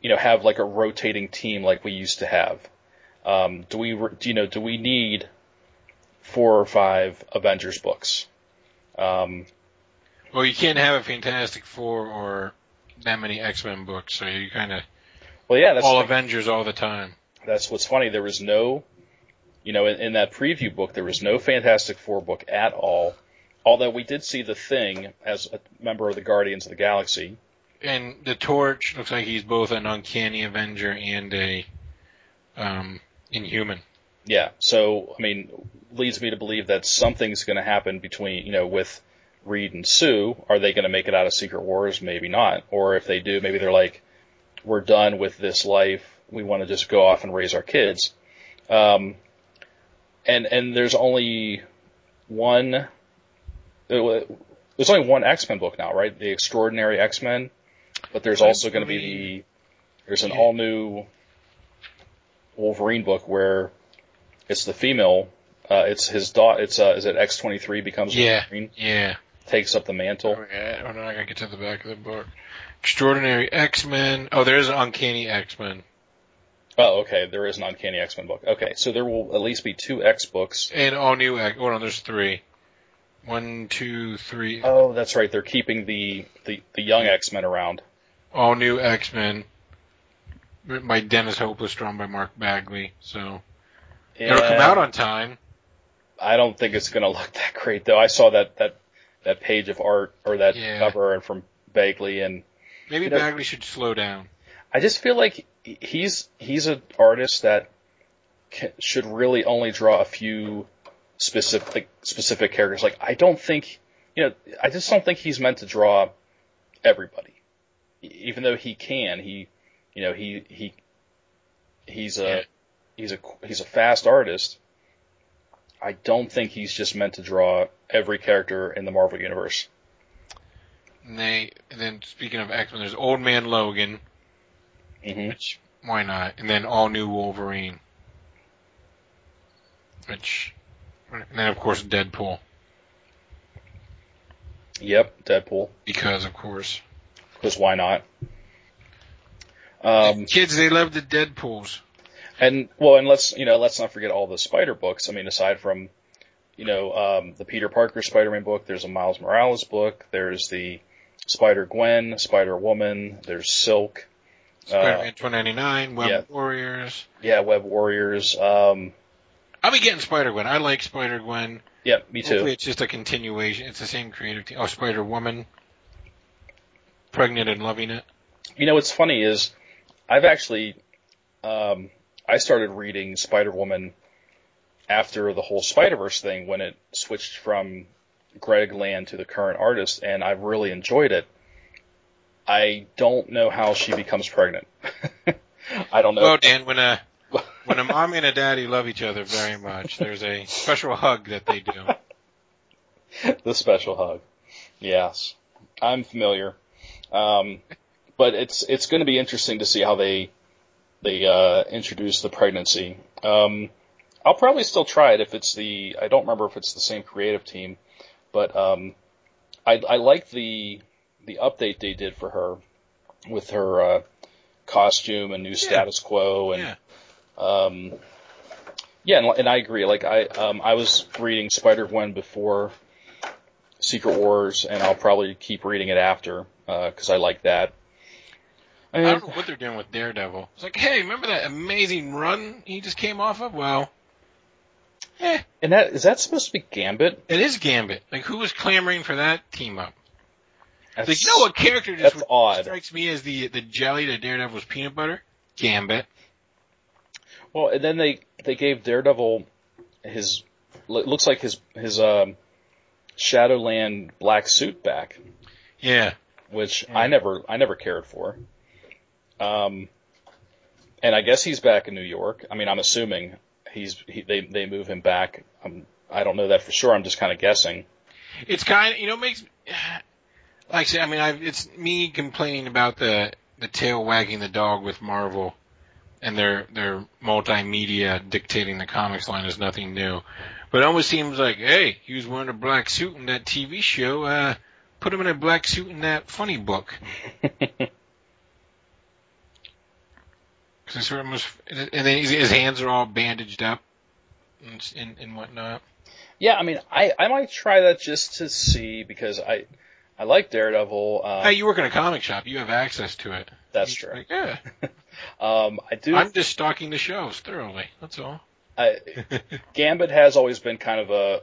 [SPEAKER 1] you know have like a rotating team like we used to have? Um, do we do you know do we need four or five Avengers books? Um,
[SPEAKER 2] Well, you can't have a Fantastic Four or that many X-Men books, so you kind of
[SPEAKER 1] well, yeah, that's
[SPEAKER 2] all
[SPEAKER 1] like-
[SPEAKER 2] Avengers all the time.
[SPEAKER 1] That's what's funny. There was no, you know, in, in that preview book, there was no Fantastic Four book at all. Although we did see the Thing as a member of the Guardians of the Galaxy.
[SPEAKER 2] And the Torch looks like he's both an Uncanny Avenger and a um, Inhuman.
[SPEAKER 1] Yeah, so I mean, leads me to believe that something's going to happen between, you know, with Reed and Sue. Are they going to make it out of Secret Wars? Maybe not. Or if they do, maybe they're like, we're done with this life. We want to just go off and raise our kids. Um, and and there's only one. There's only one X Men book now, right? The Extraordinary X Men. But there's also going to be the there's an all new Wolverine book where it's the female. Uh, it's his daughter. It's uh, is it X twenty three becomes
[SPEAKER 2] Yeah.
[SPEAKER 1] Wolverine,
[SPEAKER 2] Yeah.
[SPEAKER 1] takes up the mantle.
[SPEAKER 2] Oh, yeah. No, I gotta get to the back of the book. Extraordinary X-Men. Oh, there's an Uncanny X-Men.
[SPEAKER 1] Oh, okay. There is an Uncanny X Men book. Okay, so there will at least be two X books.
[SPEAKER 2] And all new X. Oh, no, there's three. One, two, three.
[SPEAKER 1] Oh, that's right. They're keeping the the, the young X Men around.
[SPEAKER 2] All new X-Men. Written by Dennis Hopeless, drawn by Mark Bagley. So it'll come out on time.
[SPEAKER 1] I don't think it's going to look that great though. I saw that that that page of art or that
[SPEAKER 2] Yeah.
[SPEAKER 1] cover from Bagley, and
[SPEAKER 2] Maybe
[SPEAKER 1] you know-
[SPEAKER 2] Bagley should slow down.
[SPEAKER 1] I just feel like he's he's an artist that ca should really only draw a few specific specific characters. Like I don't think you know I just don't think he's meant to draw everybody, even though he can. He you know he he he's a
[SPEAKER 2] Yeah.
[SPEAKER 1] he's a he's a fast artist. I don't think he's just meant to draw every character in the Marvel universe.
[SPEAKER 2] And they, and then speaking of X-Men, there's Old Man Logan.
[SPEAKER 1] Hmm
[SPEAKER 2] which why not? And then all new Wolverine, which, and then of course Deadpool
[SPEAKER 1] Yep, Deadpool.
[SPEAKER 2] because of course
[SPEAKER 1] Because why not? Um,
[SPEAKER 2] kids they love the Deadpools.
[SPEAKER 1] and well, and let's you know let's not forget all the Spider books. I mean, aside from you know um, the Peter Parker Spider-Man book, there's a Miles Morales book. There's the Spider Gwen, Spider Woman. There's Silk.
[SPEAKER 2] Spider-Man 299, Web
[SPEAKER 1] yeah.
[SPEAKER 2] Warriors.
[SPEAKER 1] Yeah, Web Warriors. Um,
[SPEAKER 2] I'll be getting Spider Gwen. I like Spider Gwen.
[SPEAKER 1] yeah, me too.
[SPEAKER 2] Hopefully it's just a continuation. It's the same creative team. Oh, Spider Woman. Pregnant and loving it.
[SPEAKER 1] You know what's funny is I've actually um, I started reading Spider Woman after the whole Spider Verse thing when it switched from Greg Land to the current artist, and I've really enjoyed it. I don't know how she becomes pregnant. I don't know.
[SPEAKER 2] Well, Dan, when a when a mom and a daddy love each other very much, there's a special hug that they do.
[SPEAKER 1] the special hug. Yes, I'm familiar. Um, but it's it's going to be interesting to see how they they uh, introduce the pregnancy. Um, I'll probably still try it if it's the I don't remember if it's the same creative team, but um, I I like the the update they did for her with her uh, costume and new status quo and
[SPEAKER 2] Yeah.
[SPEAKER 1] um, yeah, and, and I agree. Like I, um, I was reading Spider Gwen before Secret Wars, and I'll probably keep reading it after because I like that.
[SPEAKER 2] I
[SPEAKER 1] And,
[SPEAKER 2] don't know what they're doing with Daredevil. It's like, hey, remember that amazing run he just came off of? Well, eh,
[SPEAKER 1] and that is that supposed to be Gambit?
[SPEAKER 2] it is Gambit. Like, who was clamoring for that team up?
[SPEAKER 1] That's,
[SPEAKER 2] Like, you know what character just
[SPEAKER 1] That's odd.
[SPEAKER 2] strikes me as the the jelly to Daredevil's peanut butter? Gambit.
[SPEAKER 1] Well, and then they they gave Daredevil his looks like his his um, Shadowland black suit back.
[SPEAKER 2] Yeah.
[SPEAKER 1] which
[SPEAKER 2] Yeah.
[SPEAKER 1] I never I never cared for. Um, and I guess he's back in New York. I mean, I'm assuming he's he, they they move him back. Um, I don't know that for sure. I'm just kind of guessing.
[SPEAKER 2] It's kind of, you know, makes, like I said, I mean, I've, it's me complaining about the, the tail wagging the dog with Marvel and their, their multimedia dictating the comics line is nothing new. But it almost seems like, hey, he was wearing a black suit in that TV show, uh, put him in a black suit in that funny book. Cause I sort of almost, and then his, his hands are all bandaged up and, and, and whatnot.
[SPEAKER 1] yeah, I mean, I I might try that just to see because I I like Daredevil. Um,
[SPEAKER 2] Hey, you work in a comic shop. You have access to it.
[SPEAKER 1] that's true.
[SPEAKER 2] like, yeah.
[SPEAKER 1] Um, I do.
[SPEAKER 2] I'm just stalking the shows thoroughly. That's all.
[SPEAKER 1] I, Gambit has always been kind of a,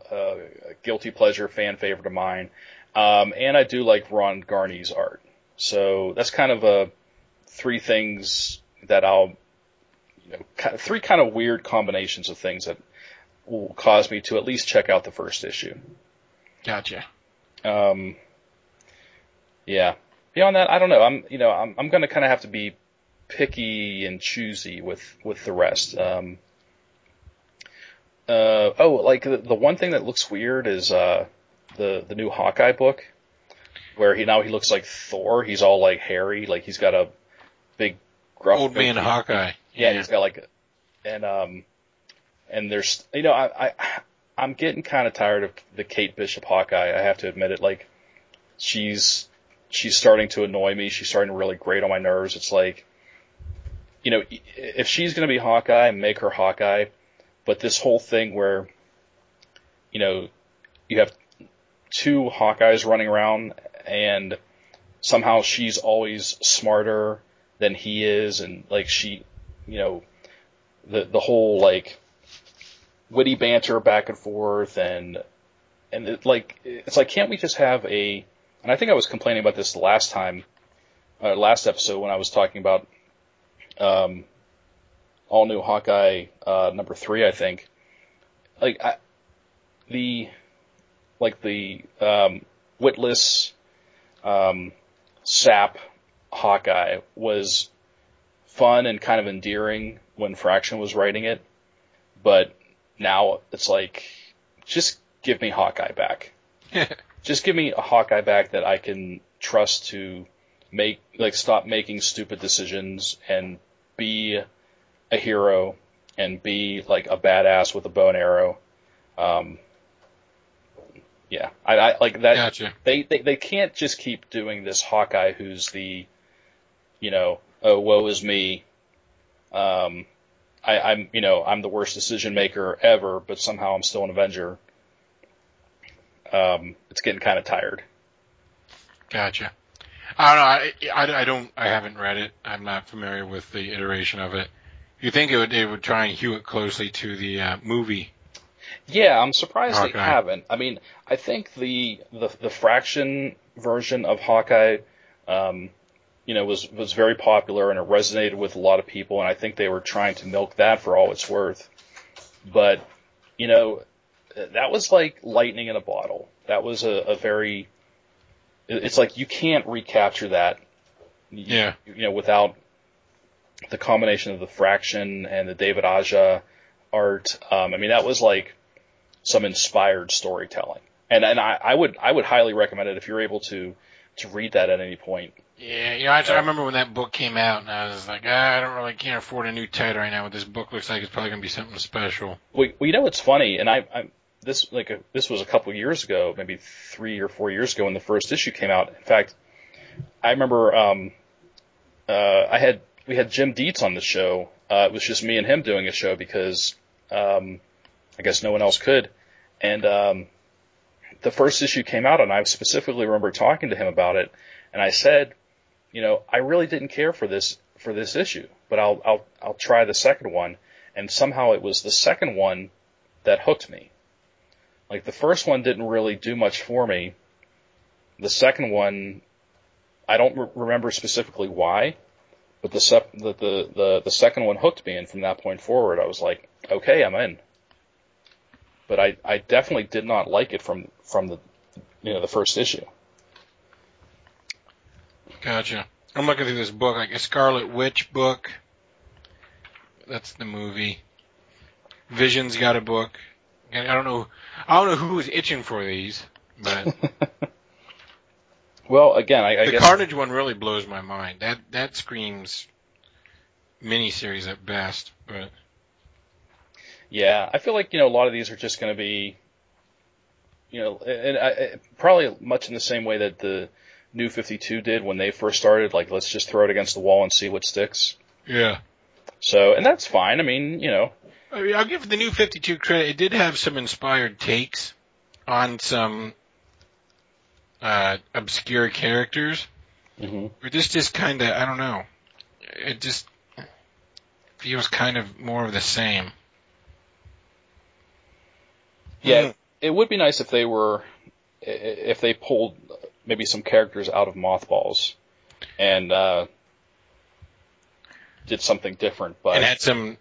[SPEAKER 1] a guilty pleasure fan favorite of mine, um, and I do like Ron Garney's art. So that's kind of a three things that I'll, you know, ki- three kind of weird combinations of things that will cause me to at least check out the first issue.
[SPEAKER 2] Gotcha.
[SPEAKER 1] Um, yeah. Beyond that, I don't know. I'm, you know, I'm, I'm going to kind of have to be picky and choosy with, with the rest. Um, uh, oh, like the, the one thing that looks weird is, uh, the, the new Hawkeye book where he, now he looks like Thor. He's all like hairy, like he's got a big gruff.
[SPEAKER 2] Old man. Hawkeye.
[SPEAKER 1] Yeah, he's got like, and um, and there's, you know, I, I I'm getting kind of tired of the Kate Bishop Hawkeye. I have to admit it. Like, she's she's starting to annoy me. She's starting to really grate on my nerves. It's like, you know, if she's gonna be Hawkeye, make her Hawkeye. But this whole thing where, you know, you have two Hawkeyes running around and somehow she's always smarter than he is and like she you know the the whole like witty banter back and forth and and it, like it's like can't we just have a and I think I was complaining about this last time uh, last episode when I was talking about um all new Hawkeye uh number 3 I think like I, the like the um witless um sap Hawkeye was fun and kind of endearing when Fraction was writing it, but now it's like, just give me Hawkeye back. Just give me a Hawkeye back that I can trust to make like stop making stupid decisions and be a hero and be like a badass with a bow and arrow. Um, yeah, I, I like that.
[SPEAKER 2] Gotcha.
[SPEAKER 1] They, they they can't just keep doing this Hawkeye who's the, you know, oh woe is me. Um, I, I'm you know I'm the worst decision maker ever, but somehow I'm still an Avenger. Um, it's getting kind of tired.
[SPEAKER 2] Gotcha. I don't know. I, I, I don't. I haven't read it. I'm not familiar with the iteration of it. You think it would they would try and hew it closely to the uh, movie?
[SPEAKER 1] Yeah, I'm surprised
[SPEAKER 2] Hawkeye.
[SPEAKER 1] they haven't. I mean, I think the the, the Fraction version of Hawkeye, um, you know, was was very popular and it resonated with a lot of people, and I think they were trying to milk that for all it's worth. But you know, that was like lightning in a bottle. That was a, a very. It's like you can't recapture that.
[SPEAKER 2] Yeah.
[SPEAKER 1] You know, without the combination of the Fraction and the David Aja art. Um, I mean, that was like some inspired storytelling. And and I, I would I would highly recommend it if you're able to to read that at any point.
[SPEAKER 2] Yeah, you know, I, I remember when that book came out, and I was like, ah, I don't really can't afford a new title right now. But this book looks like it's probably gonna be something special.
[SPEAKER 1] Well, well you know what's funny, and I, I this like a, this was a couple years ago, maybe three or four years ago when the first issue came out. In fact, I remember um, uh, I had we had Jim Dietz on the show. Uh, it was just me and him doing a show because um, I guess no one else could. And um, the first issue came out, and I specifically remember talking to him about it, and I said, you know, I really didn't care for this for this issue, but I'll I'll I'll try the second one. And somehow it was the second one that hooked me. Like the first one didn't really do much for me. The second one, I don't re- remember specifically why, but the, sep- the the the the second one hooked me, and from that point forward, I was like, okay, I'm in. But I I definitely did not like it from from the you know the first issue.
[SPEAKER 2] Gotcha. I'm looking through this book, like a Scarlet Witch book. That's the movie. Vision's got a book. And I don't know. I don't know who was itching for these, but
[SPEAKER 1] well, again, I, I
[SPEAKER 2] the
[SPEAKER 1] guess
[SPEAKER 2] Carnage one really blows my mind. That that screams miniseries at best. But
[SPEAKER 1] Yeah, I feel like you know a lot of these are just going to be, you know, and I, I- probably much in the same way that the New Fifty Two did when they first started. Like, let's just throw it against the wall and see what sticks.
[SPEAKER 2] yeah,
[SPEAKER 1] So, and that's fine. I mean, you know,
[SPEAKER 2] I mean, I'll give the new 52 credit. It did have some inspired takes on some uh, obscure characters.
[SPEAKER 1] mhm.
[SPEAKER 2] But this just kind of, I don't know. It just feels kind of more of the same.
[SPEAKER 1] yeah,
[SPEAKER 2] Mhm.
[SPEAKER 1] it would be nice if they were, if they pulled maybe some characters out of mothballs and uh, did something different. But
[SPEAKER 2] and had some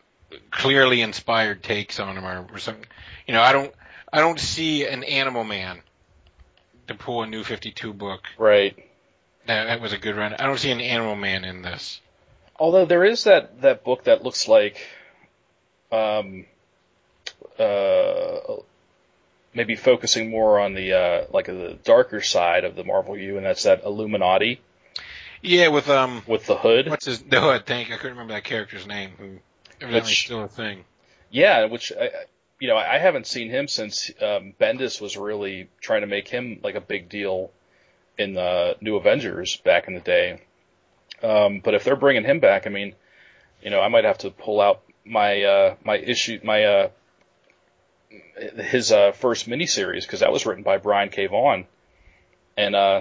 [SPEAKER 2] clearly inspired takes on them or, or something. You know, I don't, I don't see an Animal Man to pull a new 52 book.
[SPEAKER 1] right.
[SPEAKER 2] That, that was a good run. I don't see an Animal Man in this.
[SPEAKER 1] Although there is that that book that looks like, um, uh, maybe focusing more on the uh, like the darker side of the Marvel U, and that's that Illuminati
[SPEAKER 2] Yeah, with um,
[SPEAKER 1] with the hood.
[SPEAKER 2] what's his the hood? Thank you. I couldn't remember that character's name. Who
[SPEAKER 1] Which-
[SPEAKER 2] still a thing.
[SPEAKER 1] Yeah, which I, you know I haven't seen him since um, Bendis was really trying to make him like a big deal in the New Avengers back in the day. Um, but if they're bringing him back, I mean, you know, I might have to pull out my uh, my issue my uh, his uh, first miniseries because that was written by Brian K. Vaughan, and uh,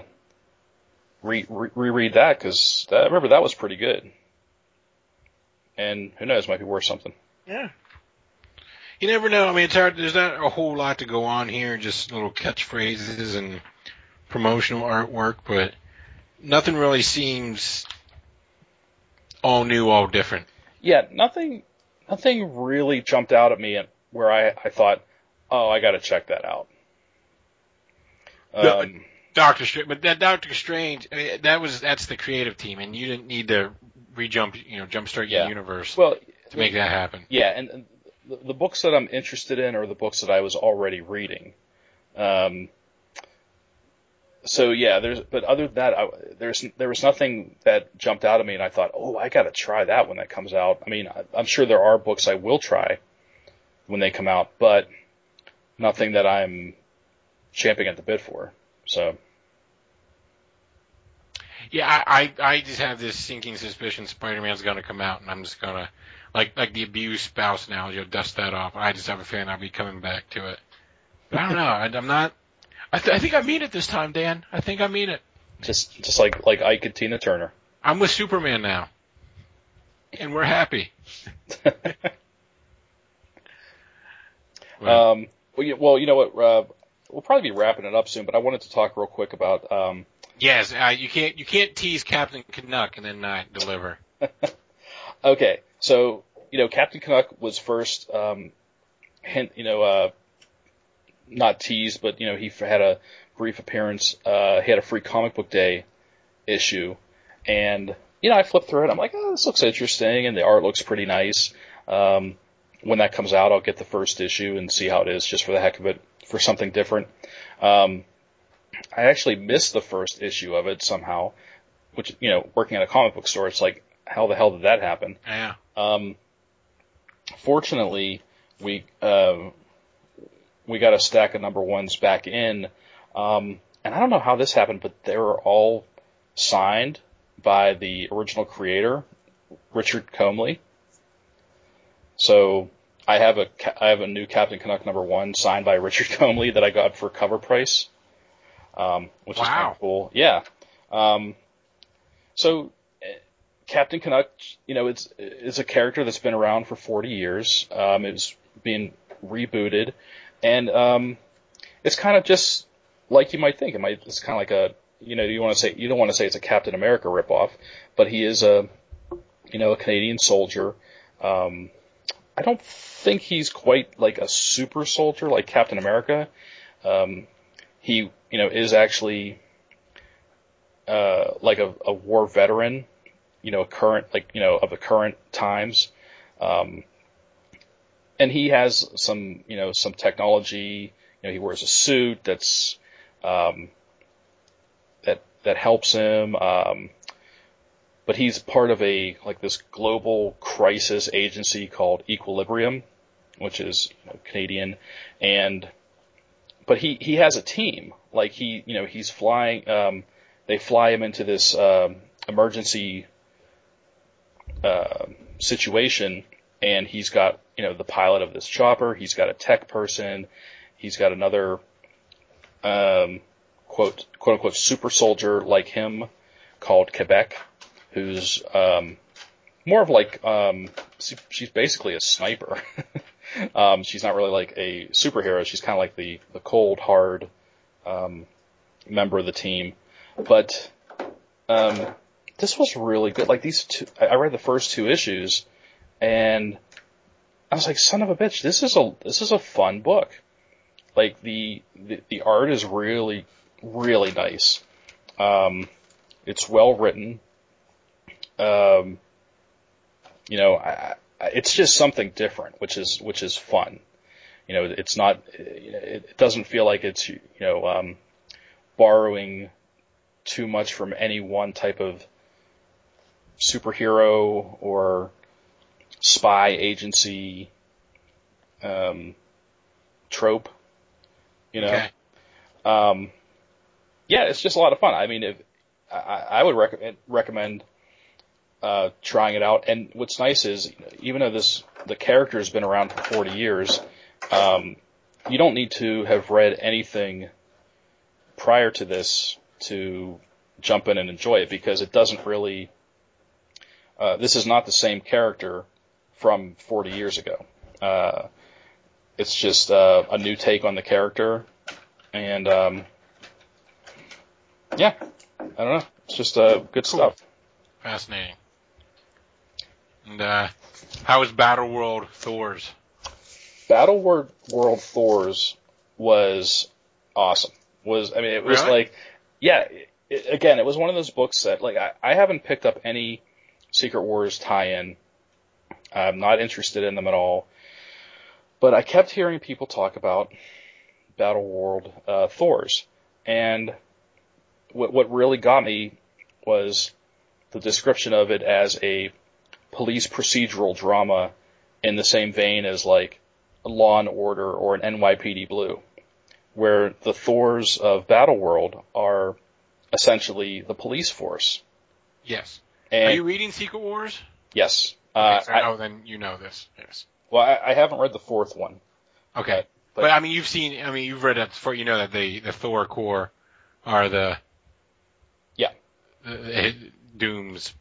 [SPEAKER 1] re- re- reread that because I remember that was pretty good. And who knows, might be worth something.
[SPEAKER 2] Yeah. You never know. I mean, it's hard. There's not a whole lot to go on here. Just little catchphrases and promotional artwork, but nothing really seems all new, all different.
[SPEAKER 1] Yeah, nothing, nothing really jumped out at me where I, I thought, oh, I got to check that out. Um,
[SPEAKER 2] Doctor Strange, but that Doctor Strange, I mean, that was that's the creative team, and you didn't need to re-jump, you know, jumpstart your universe
[SPEAKER 1] well,
[SPEAKER 2] to make that happen.
[SPEAKER 1] yeah, and, and the, the books that I'm interested in are the books that I was already reading. Um, so yeah, there's but other than that, I, there's there was nothing that jumped out at me, and I thought, oh, I got to try that when that comes out. I mean, I, I'm sure there are books I will try when they come out, but nothing that I'm champing at the bit for. So
[SPEAKER 2] Yeah, I, I I just have this sinking suspicion Spider-Man's going to come out, and I'm just going to like like the abused spouse now. You'll dust that off. I just have a feeling I'll be coming back to it. But I don't know. I, I'm not. I, th- I think I mean it this time, Dan. I think I mean it.
[SPEAKER 1] just just like like Ike and Tina Turner.
[SPEAKER 2] I'm with Superman now, and we're happy. Well,
[SPEAKER 1] Um, well, you, well, you know what? Uh, we'll probably be wrapping it up soon, but I wanted to talk real quick about. Um,
[SPEAKER 2] yes, uh, you can't you can't tease Captain Canuck and then not deliver.
[SPEAKER 1] okay, so you know, Captain Canuck was first um, hint, you know, uh, not teased, but you know, he had a brief appearance. Uh, he had a free comic book day issue, and you know, I flipped through it. I'm like, oh, this looks interesting, and the art looks pretty nice. Um, when that comes out, I'll get the first issue and see how it is, just for the heck of it, for something different. Um, I actually missed the first issue of it somehow, which you know, working at a comic book store, it's like, how the hell did that happen?
[SPEAKER 2] Yeah.
[SPEAKER 1] Um, fortunately, we um, we got a stack of number ones back in, um, and I don't know how this happened, but they were all signed by the original creator, Richard Comely. So I have a I have a new Captain Canuck number one signed by Richard Comely that I got for cover price, um, which is kind of cool. Yeah. Um, so eh, Captain Canuck, you know, it's it's a character that's been around for 40 years. Um, it's being rebooted, and um, it's kind of just like you might think. It might it's kind of like a you know you want to say you don't want to say it's a Captain America ripoff, but he is a you know a Canadian soldier. Um, I don't think he's quite like a super soldier like Captain America. Um, he you know is actually uh, like a, a war veteran you know, current, like, you know, of the current times. Um, and he has some, you know, some technology, you know, he wears a suit that's, um, that, that helps him. Um, but he's part of a, like this global crisis agency called Equilibrium, which is you know, Canadian. And, but he, he has a team. Like he, you know, he's flying, um, they fly him into this, um, emergency uh, situation, and he's got you know the pilot of this chopper. He's got a tech person. He's got another um, quote quote unquote super soldier like him called Quebec, who's um, more of like um, she- she's basically a sniper. um, she's not really like a superhero. She's kind of like the the cold hard um, member of the team, but um, this was really good. Like these two, I read the first two issues, and I was like, "Son of a bitch! This is a this is a fun book." Like the the, the art is really really nice. Um, it's well written. Um, you know, I, it's just something different, which is which is fun. You know, it's not. It, it doesn't feel like it's you know um, borrowing too much from any one type of superhero or spy agency um, trope. You know,
[SPEAKER 2] Okay.
[SPEAKER 1] um, yeah, it's just a lot of fun. I mean, if I, I would recommend recommend uh, trying it out. And what's nice is, even though this the character has been around for 40 years, um, you don't need to have read anything prior to this to jump in and enjoy it because it doesn't really. Uh, this is not the same character from 40 years ago. Uh, it's just uh, a new take on the character, and um, yeah, I don't know. It's just uh, good
[SPEAKER 2] Cool.
[SPEAKER 1] stuff.
[SPEAKER 2] Fascinating. And uh, how was Battle World Thor's?
[SPEAKER 1] Battle World, World Thor's was awesome. Was I mean it was
[SPEAKER 2] Really?
[SPEAKER 1] like yeah. It, again, it was one of those books that like I, I haven't picked up any Secret Wars tie-in. I'm not interested in them at all. But I kept hearing people talk about Battle World uh, Thor's, and what what really got me was the description of it as a police procedural drama in the same vein as like Law and Order or an NYPD Blue, where the Thors of Battleworld are essentially the police force.
[SPEAKER 2] Yes.
[SPEAKER 1] And
[SPEAKER 2] Are you reading Secret Wars?
[SPEAKER 1] yes,
[SPEAKER 2] Okay,
[SPEAKER 1] uh,
[SPEAKER 2] so-
[SPEAKER 1] I,
[SPEAKER 2] oh, then you know this. Yes.
[SPEAKER 1] well, I, I haven't read the fourth one.
[SPEAKER 2] Okay.
[SPEAKER 1] But-
[SPEAKER 2] But, I mean, you've seen. I mean, you've read that before. You know that the the Thor Corps are the
[SPEAKER 1] Yeah.
[SPEAKER 2] the, the Doom's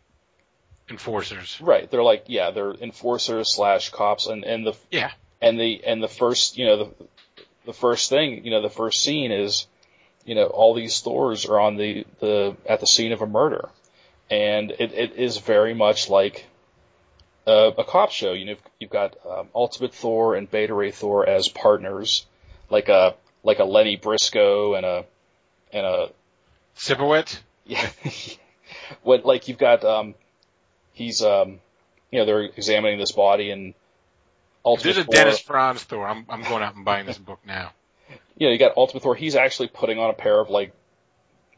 [SPEAKER 2] enforcers.
[SPEAKER 1] Right. They're like, yeah, they're enforcers slash cops, and and the
[SPEAKER 2] Yeah.
[SPEAKER 1] and the and the first, you know, the the first thing, you know, the first scene is, you know, all these Thors are on the the at the scene of a murder, and it, it is very much like a, a cop show. You know, you've got um, Ultimate Thor and Beta Ray Thor as partners, like a like a Lenny Briscoe and a and a
[SPEAKER 2] Sipowicz.
[SPEAKER 1] yeah. what like you've got um he's um you know they're examining this body and Ultimate
[SPEAKER 2] There's a
[SPEAKER 1] Thor,
[SPEAKER 2] Dennis Franz Thor. I'm I'm going out and buying this book now.
[SPEAKER 1] Yeah, you got Ultimate Thor he's actually putting on a pair of like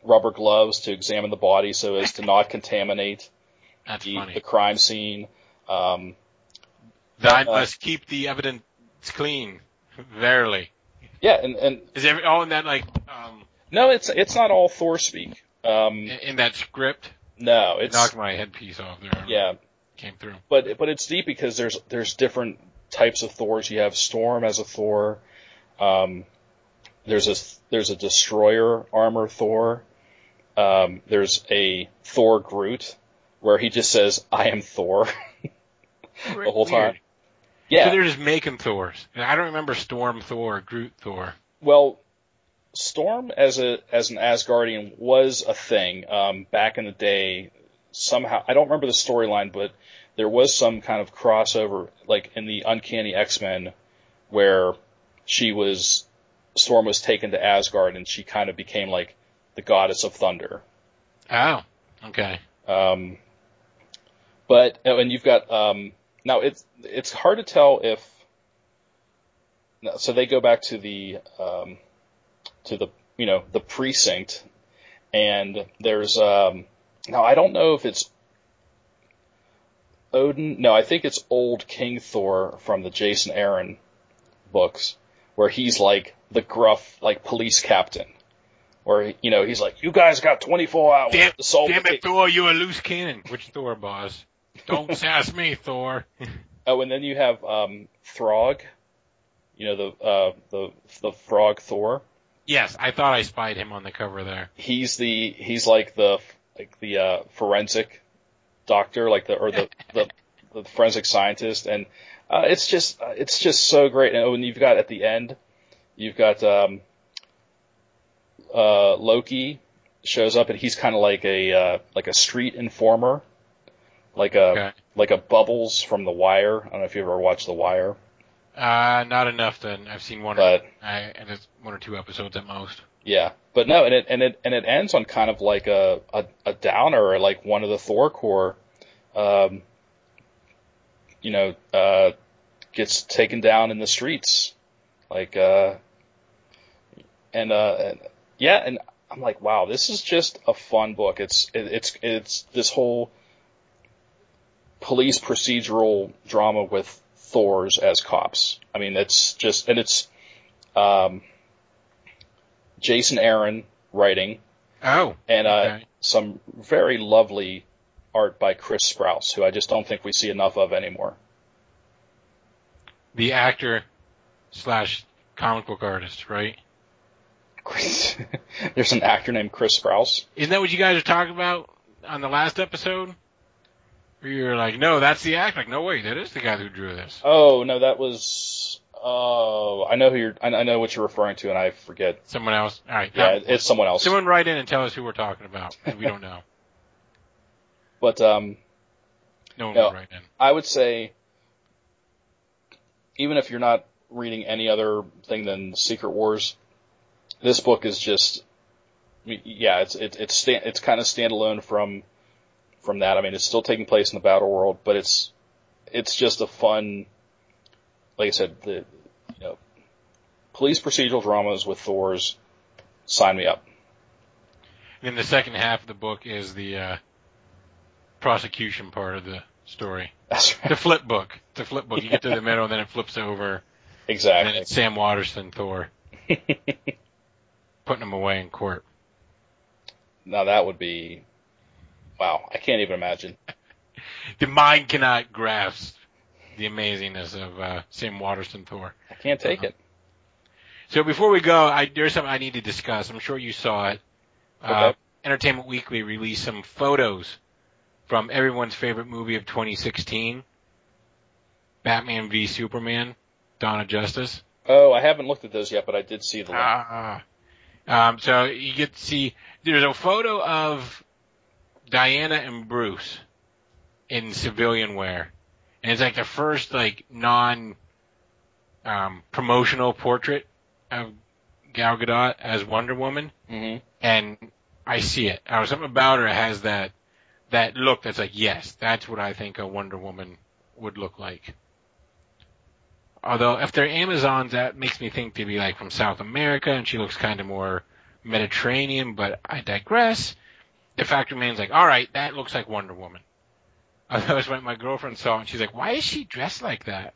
[SPEAKER 1] rubber gloves to examine the body so as to not contaminate
[SPEAKER 2] That's
[SPEAKER 1] the,
[SPEAKER 2] funny.
[SPEAKER 1] the crime scene um
[SPEAKER 2] I
[SPEAKER 1] uh,
[SPEAKER 2] must keep the evidence clean. Verily.
[SPEAKER 1] yeah and and
[SPEAKER 2] Is every all in that like um
[SPEAKER 1] no it's it's not all Thor speak um
[SPEAKER 2] in, in that script?
[SPEAKER 1] No
[SPEAKER 2] It
[SPEAKER 1] it's
[SPEAKER 2] knocked my headpiece off there.
[SPEAKER 1] yeah
[SPEAKER 2] Came through.
[SPEAKER 1] but but it's deep because there's there's different types of Thors. You have Storm as a Thor. Um, there's a there's a Destroyer armor Thor. Um, there's a Thor Groot where he just says "I am Thor" the whole time.
[SPEAKER 2] Weird.
[SPEAKER 1] Yeah.
[SPEAKER 2] So they're just making Thors. And I don't remember Storm Thor, Groot Thor.
[SPEAKER 1] well, Storm as a as an Asgardian was a thing um, back in the day. Somehow I don't remember the storyline, but there was some kind of crossover, like in the Uncanny X Men, where she was Storm was taken to Asgard and she kind of became like the goddess of thunder.
[SPEAKER 2] Oh, okay.
[SPEAKER 1] Um, but oh, and you've got um, now it's it's hard to tell if so they go back to the um, to the you know the precinct and there's um, now I don't know if it's Odin no I think it's old King Thor from the Jason Aaron books where he's like the gruff like police captain where you know he's like you guys got 24 hours
[SPEAKER 2] Damn,
[SPEAKER 1] to solve
[SPEAKER 2] damn it, Thor, you're a loose cannon. Which Thor, boss? Don't sass me, Thor.
[SPEAKER 1] Oh, and then you have um, Throg. You know the uh, the the frog Thor.
[SPEAKER 2] Yes, I thought I spied him on the cover there.
[SPEAKER 1] He's the he's like the like the uh, forensic doctor, like the or the the, the forensic scientist, and uh, it's just uh, it's just so great. And when you've got at the end, you've got um, uh, Loki shows up, and he's kind of like a uh, like a street informer, like a
[SPEAKER 2] Okay.
[SPEAKER 1] like a Bubbles from The Wire. I don't know if you ever watched The Wire,
[SPEAKER 2] Uh, not enough then. I've seen one or,
[SPEAKER 1] but
[SPEAKER 2] I, and it's one or two episodes at most.
[SPEAKER 1] Yeah, but no, and it and it and it ends on kind of like a a, a downer, like one of the Thor Corps, um, you know, uh, gets taken down in the streets, like uh, and uh, and, yeah, and I'm like, wow, this is just a fun book. It's it, it's it's this whole police procedural drama with Thors as cops. I mean, it's just and it's um. Jason Aaron writing,
[SPEAKER 2] Oh,
[SPEAKER 1] and uh,
[SPEAKER 2] okay.
[SPEAKER 1] some very lovely art by Chris Sprouse, who I just don't think we see enough of anymore.
[SPEAKER 2] the actor slash comic book artist, right?
[SPEAKER 1] Chris, there's an actor named Chris Sprouse.
[SPEAKER 2] Isn't that what you guys are talking about on the last episode? You're like, no, that's the act. Like, no, wait, that is the guy who drew this.
[SPEAKER 1] Oh no, that was. Oh, I know who you're. I I know what you're referring to, and I forget.
[SPEAKER 2] Someone else. All right.
[SPEAKER 1] Yeah, it's someone else.
[SPEAKER 2] someone write in and tell us who we're talking about. We don't know.
[SPEAKER 1] But um,
[SPEAKER 2] No one
[SPEAKER 1] No.
[SPEAKER 2] will write in.
[SPEAKER 1] I would say, even if you're not reading any other thing than Secret Wars, this book is just, yeah, it's it, it's it's kind of standalone from from that. I mean, it's still taking place in the battle world, but it's it's just a fun, like I said, the you know, police procedural dramas with Thor's. Sign me up.
[SPEAKER 2] And then the second half of the book is the uh, prosecution part of the story.
[SPEAKER 1] That's right.
[SPEAKER 2] The flip book. The flip book. You get to the middle, and then it flips over,
[SPEAKER 1] Exactly.
[SPEAKER 2] and it's Sam Waterston Thor putting him away in court.
[SPEAKER 1] now that would be, wow, I can't even imagine.
[SPEAKER 2] The mind cannot grasp the amazingness of uh, Sam Waterston Thor.
[SPEAKER 1] I can't take it.
[SPEAKER 2] So before we go, I, there's something I need to discuss. I'm sure you saw it. Uh, Entertainment Weekly released some photos from everyone's favorite movie of 2016, Batman v Superman, Dawn of Justice.
[SPEAKER 1] Oh, I haven't looked at those yet, but I did see the link.
[SPEAKER 2] Ah. Um, so you get to see, there's a photo of Diana and Bruce in civilian wear. And it's like the first like non, um, promotional portrait of Gal Gadot as Wonder Woman.
[SPEAKER 1] hmm
[SPEAKER 2] And I see it. I was something about her has that, that look that's like, yes, that's what I think a Wonder Woman would look like. Although if they're Amazons, that makes me think they'd be like from South America, and she looks kind of more Mediterranean. But I digress. The fact remains, like, all right, that looks like Wonder Woman. Although when my girlfriend saw it, and she's like, "Why is she dressed like that?"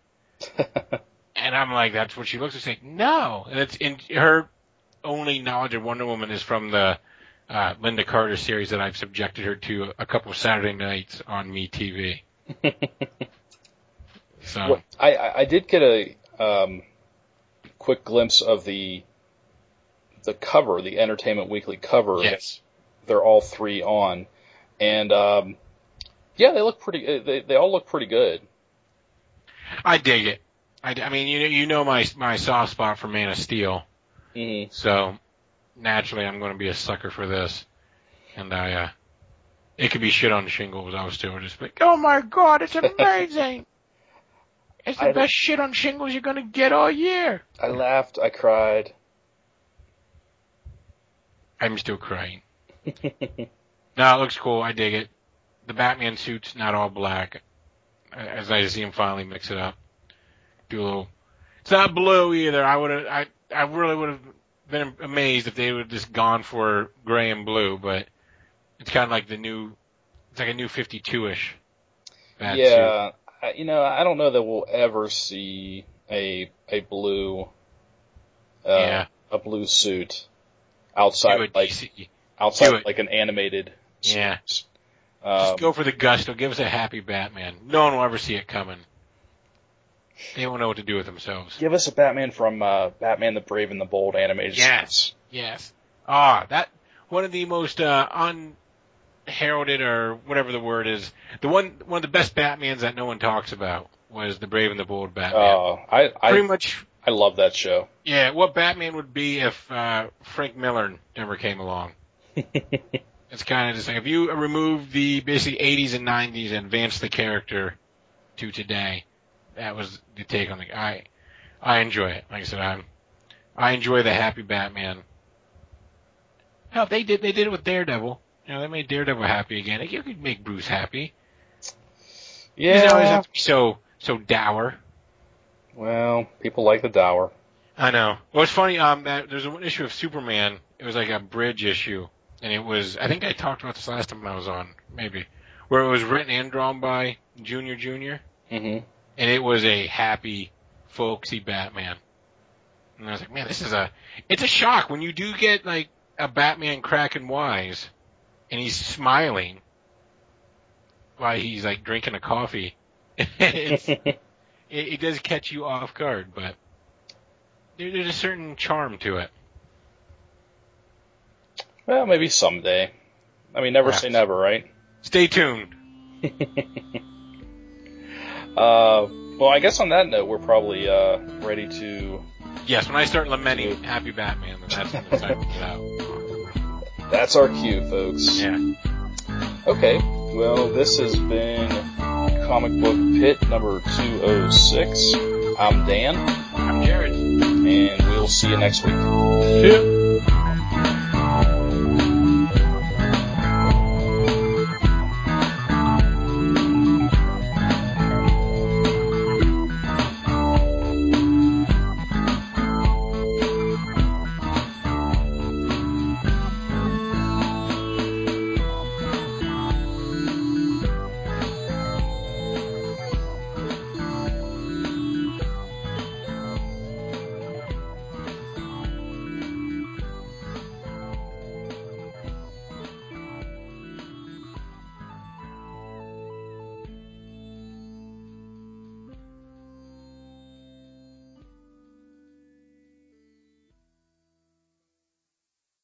[SPEAKER 2] And I'm like, "That's what she looks." like. She's like, "No," and it's in her only knowledge of Wonder Woman is from the uh, Lynda Carter series that I've subjected her to a couple of Saturday nights on Me TV. So
[SPEAKER 1] What, I, I I did get a um, quick glimpse of the the cover, the Entertainment Weekly cover.
[SPEAKER 2] yes,
[SPEAKER 1] They're all three on, and um, yeah, they look pretty. uh, They they all look pretty good.
[SPEAKER 2] I dig it. I, I mean, you know, you know my my soft spot for Man of Steel,
[SPEAKER 1] hmm
[SPEAKER 2] so naturally I'm going to be a sucker for this, and I uh, it could be shit on shingles. I was still just like, oh my god, it's amazing. It's the
[SPEAKER 1] I-
[SPEAKER 2] best shit on shingles you're gonna get all year.
[SPEAKER 1] I laughed. I cried.
[SPEAKER 2] I'm still crying. No, it looks cool. I dig it. The Batman suit's not all black. As I see him finally mix it up. Do a little. It's not blue either. I would have. I I really would have been amazed if they would have just gone for gray and blue, but it's kind of like the new. It's like a new 52ish. Bat suit.
[SPEAKER 1] yeah, I, you know, I don't know that we'll ever see a a blue, uh,
[SPEAKER 2] Yeah.
[SPEAKER 1] a blue suit outside like
[SPEAKER 2] DC.
[SPEAKER 1] Outside
[SPEAKER 2] it.
[SPEAKER 1] like an animated.
[SPEAKER 2] Yeah. Just
[SPEAKER 1] Um,
[SPEAKER 2] go for the gusto. Give us a happy Batman. No one will ever see it coming. They won't know what to do with themselves.
[SPEAKER 1] give us a Batman from uh, Batman the Brave and the Bold animated
[SPEAKER 2] Yes.
[SPEAKER 1] series.
[SPEAKER 2] Yes. Ah, that one of the most uh, unheralded or whatever the word is. The one one of the best Batmans that no one talks about was the Brave and the Bold Batman.
[SPEAKER 1] Uh, I
[SPEAKER 2] Pretty much,
[SPEAKER 1] I love that show.
[SPEAKER 2] yeah. What Batman would be if uh, Frank Miller never came along. It's kind of just like if you remove the basically 80s and 90s and advance the character to today, that was the take on the. I I enjoy it. Like I said, I'm I enjoy the happy Batman. Hell, they did they did it with Daredevil. You know, they made Daredevil happy again. You could make Bruce happy. He doesn't always
[SPEAKER 1] Yeah.
[SPEAKER 2] have to be so so dour.
[SPEAKER 1] Well, people like the dour.
[SPEAKER 2] I know. Well, it's funny. Um, that there's an issue of Superman. It was like a bridge issue, and it was. I think I talked about this last time I was on, maybe, where it was written and drawn by Junior Junior,
[SPEAKER 1] hmm
[SPEAKER 2] and it was a happy, folksy Batman. And I was like, man, this is a. It's a shock when you do get like a Batman cracking wise, and he's smiling while he's like drinking a coffee. it, it does catch you off guard, but there, there's a certain charm to it.
[SPEAKER 1] Well, maybe someday. I mean, never say never, right?
[SPEAKER 2] Stay tuned.
[SPEAKER 1] Uh, well, I guess on that note, we're probably uh, ready to.
[SPEAKER 2] Yes, when I start lamenting Happy Batman, then that's when it's time to get out.
[SPEAKER 1] That's our cue, folks.
[SPEAKER 2] Yeah.
[SPEAKER 1] Okay. Well, this has been Comic Book Pit number 206. I'm Dan,
[SPEAKER 2] I'm Jared.
[SPEAKER 1] and we'll see you next week.
[SPEAKER 2] See ya.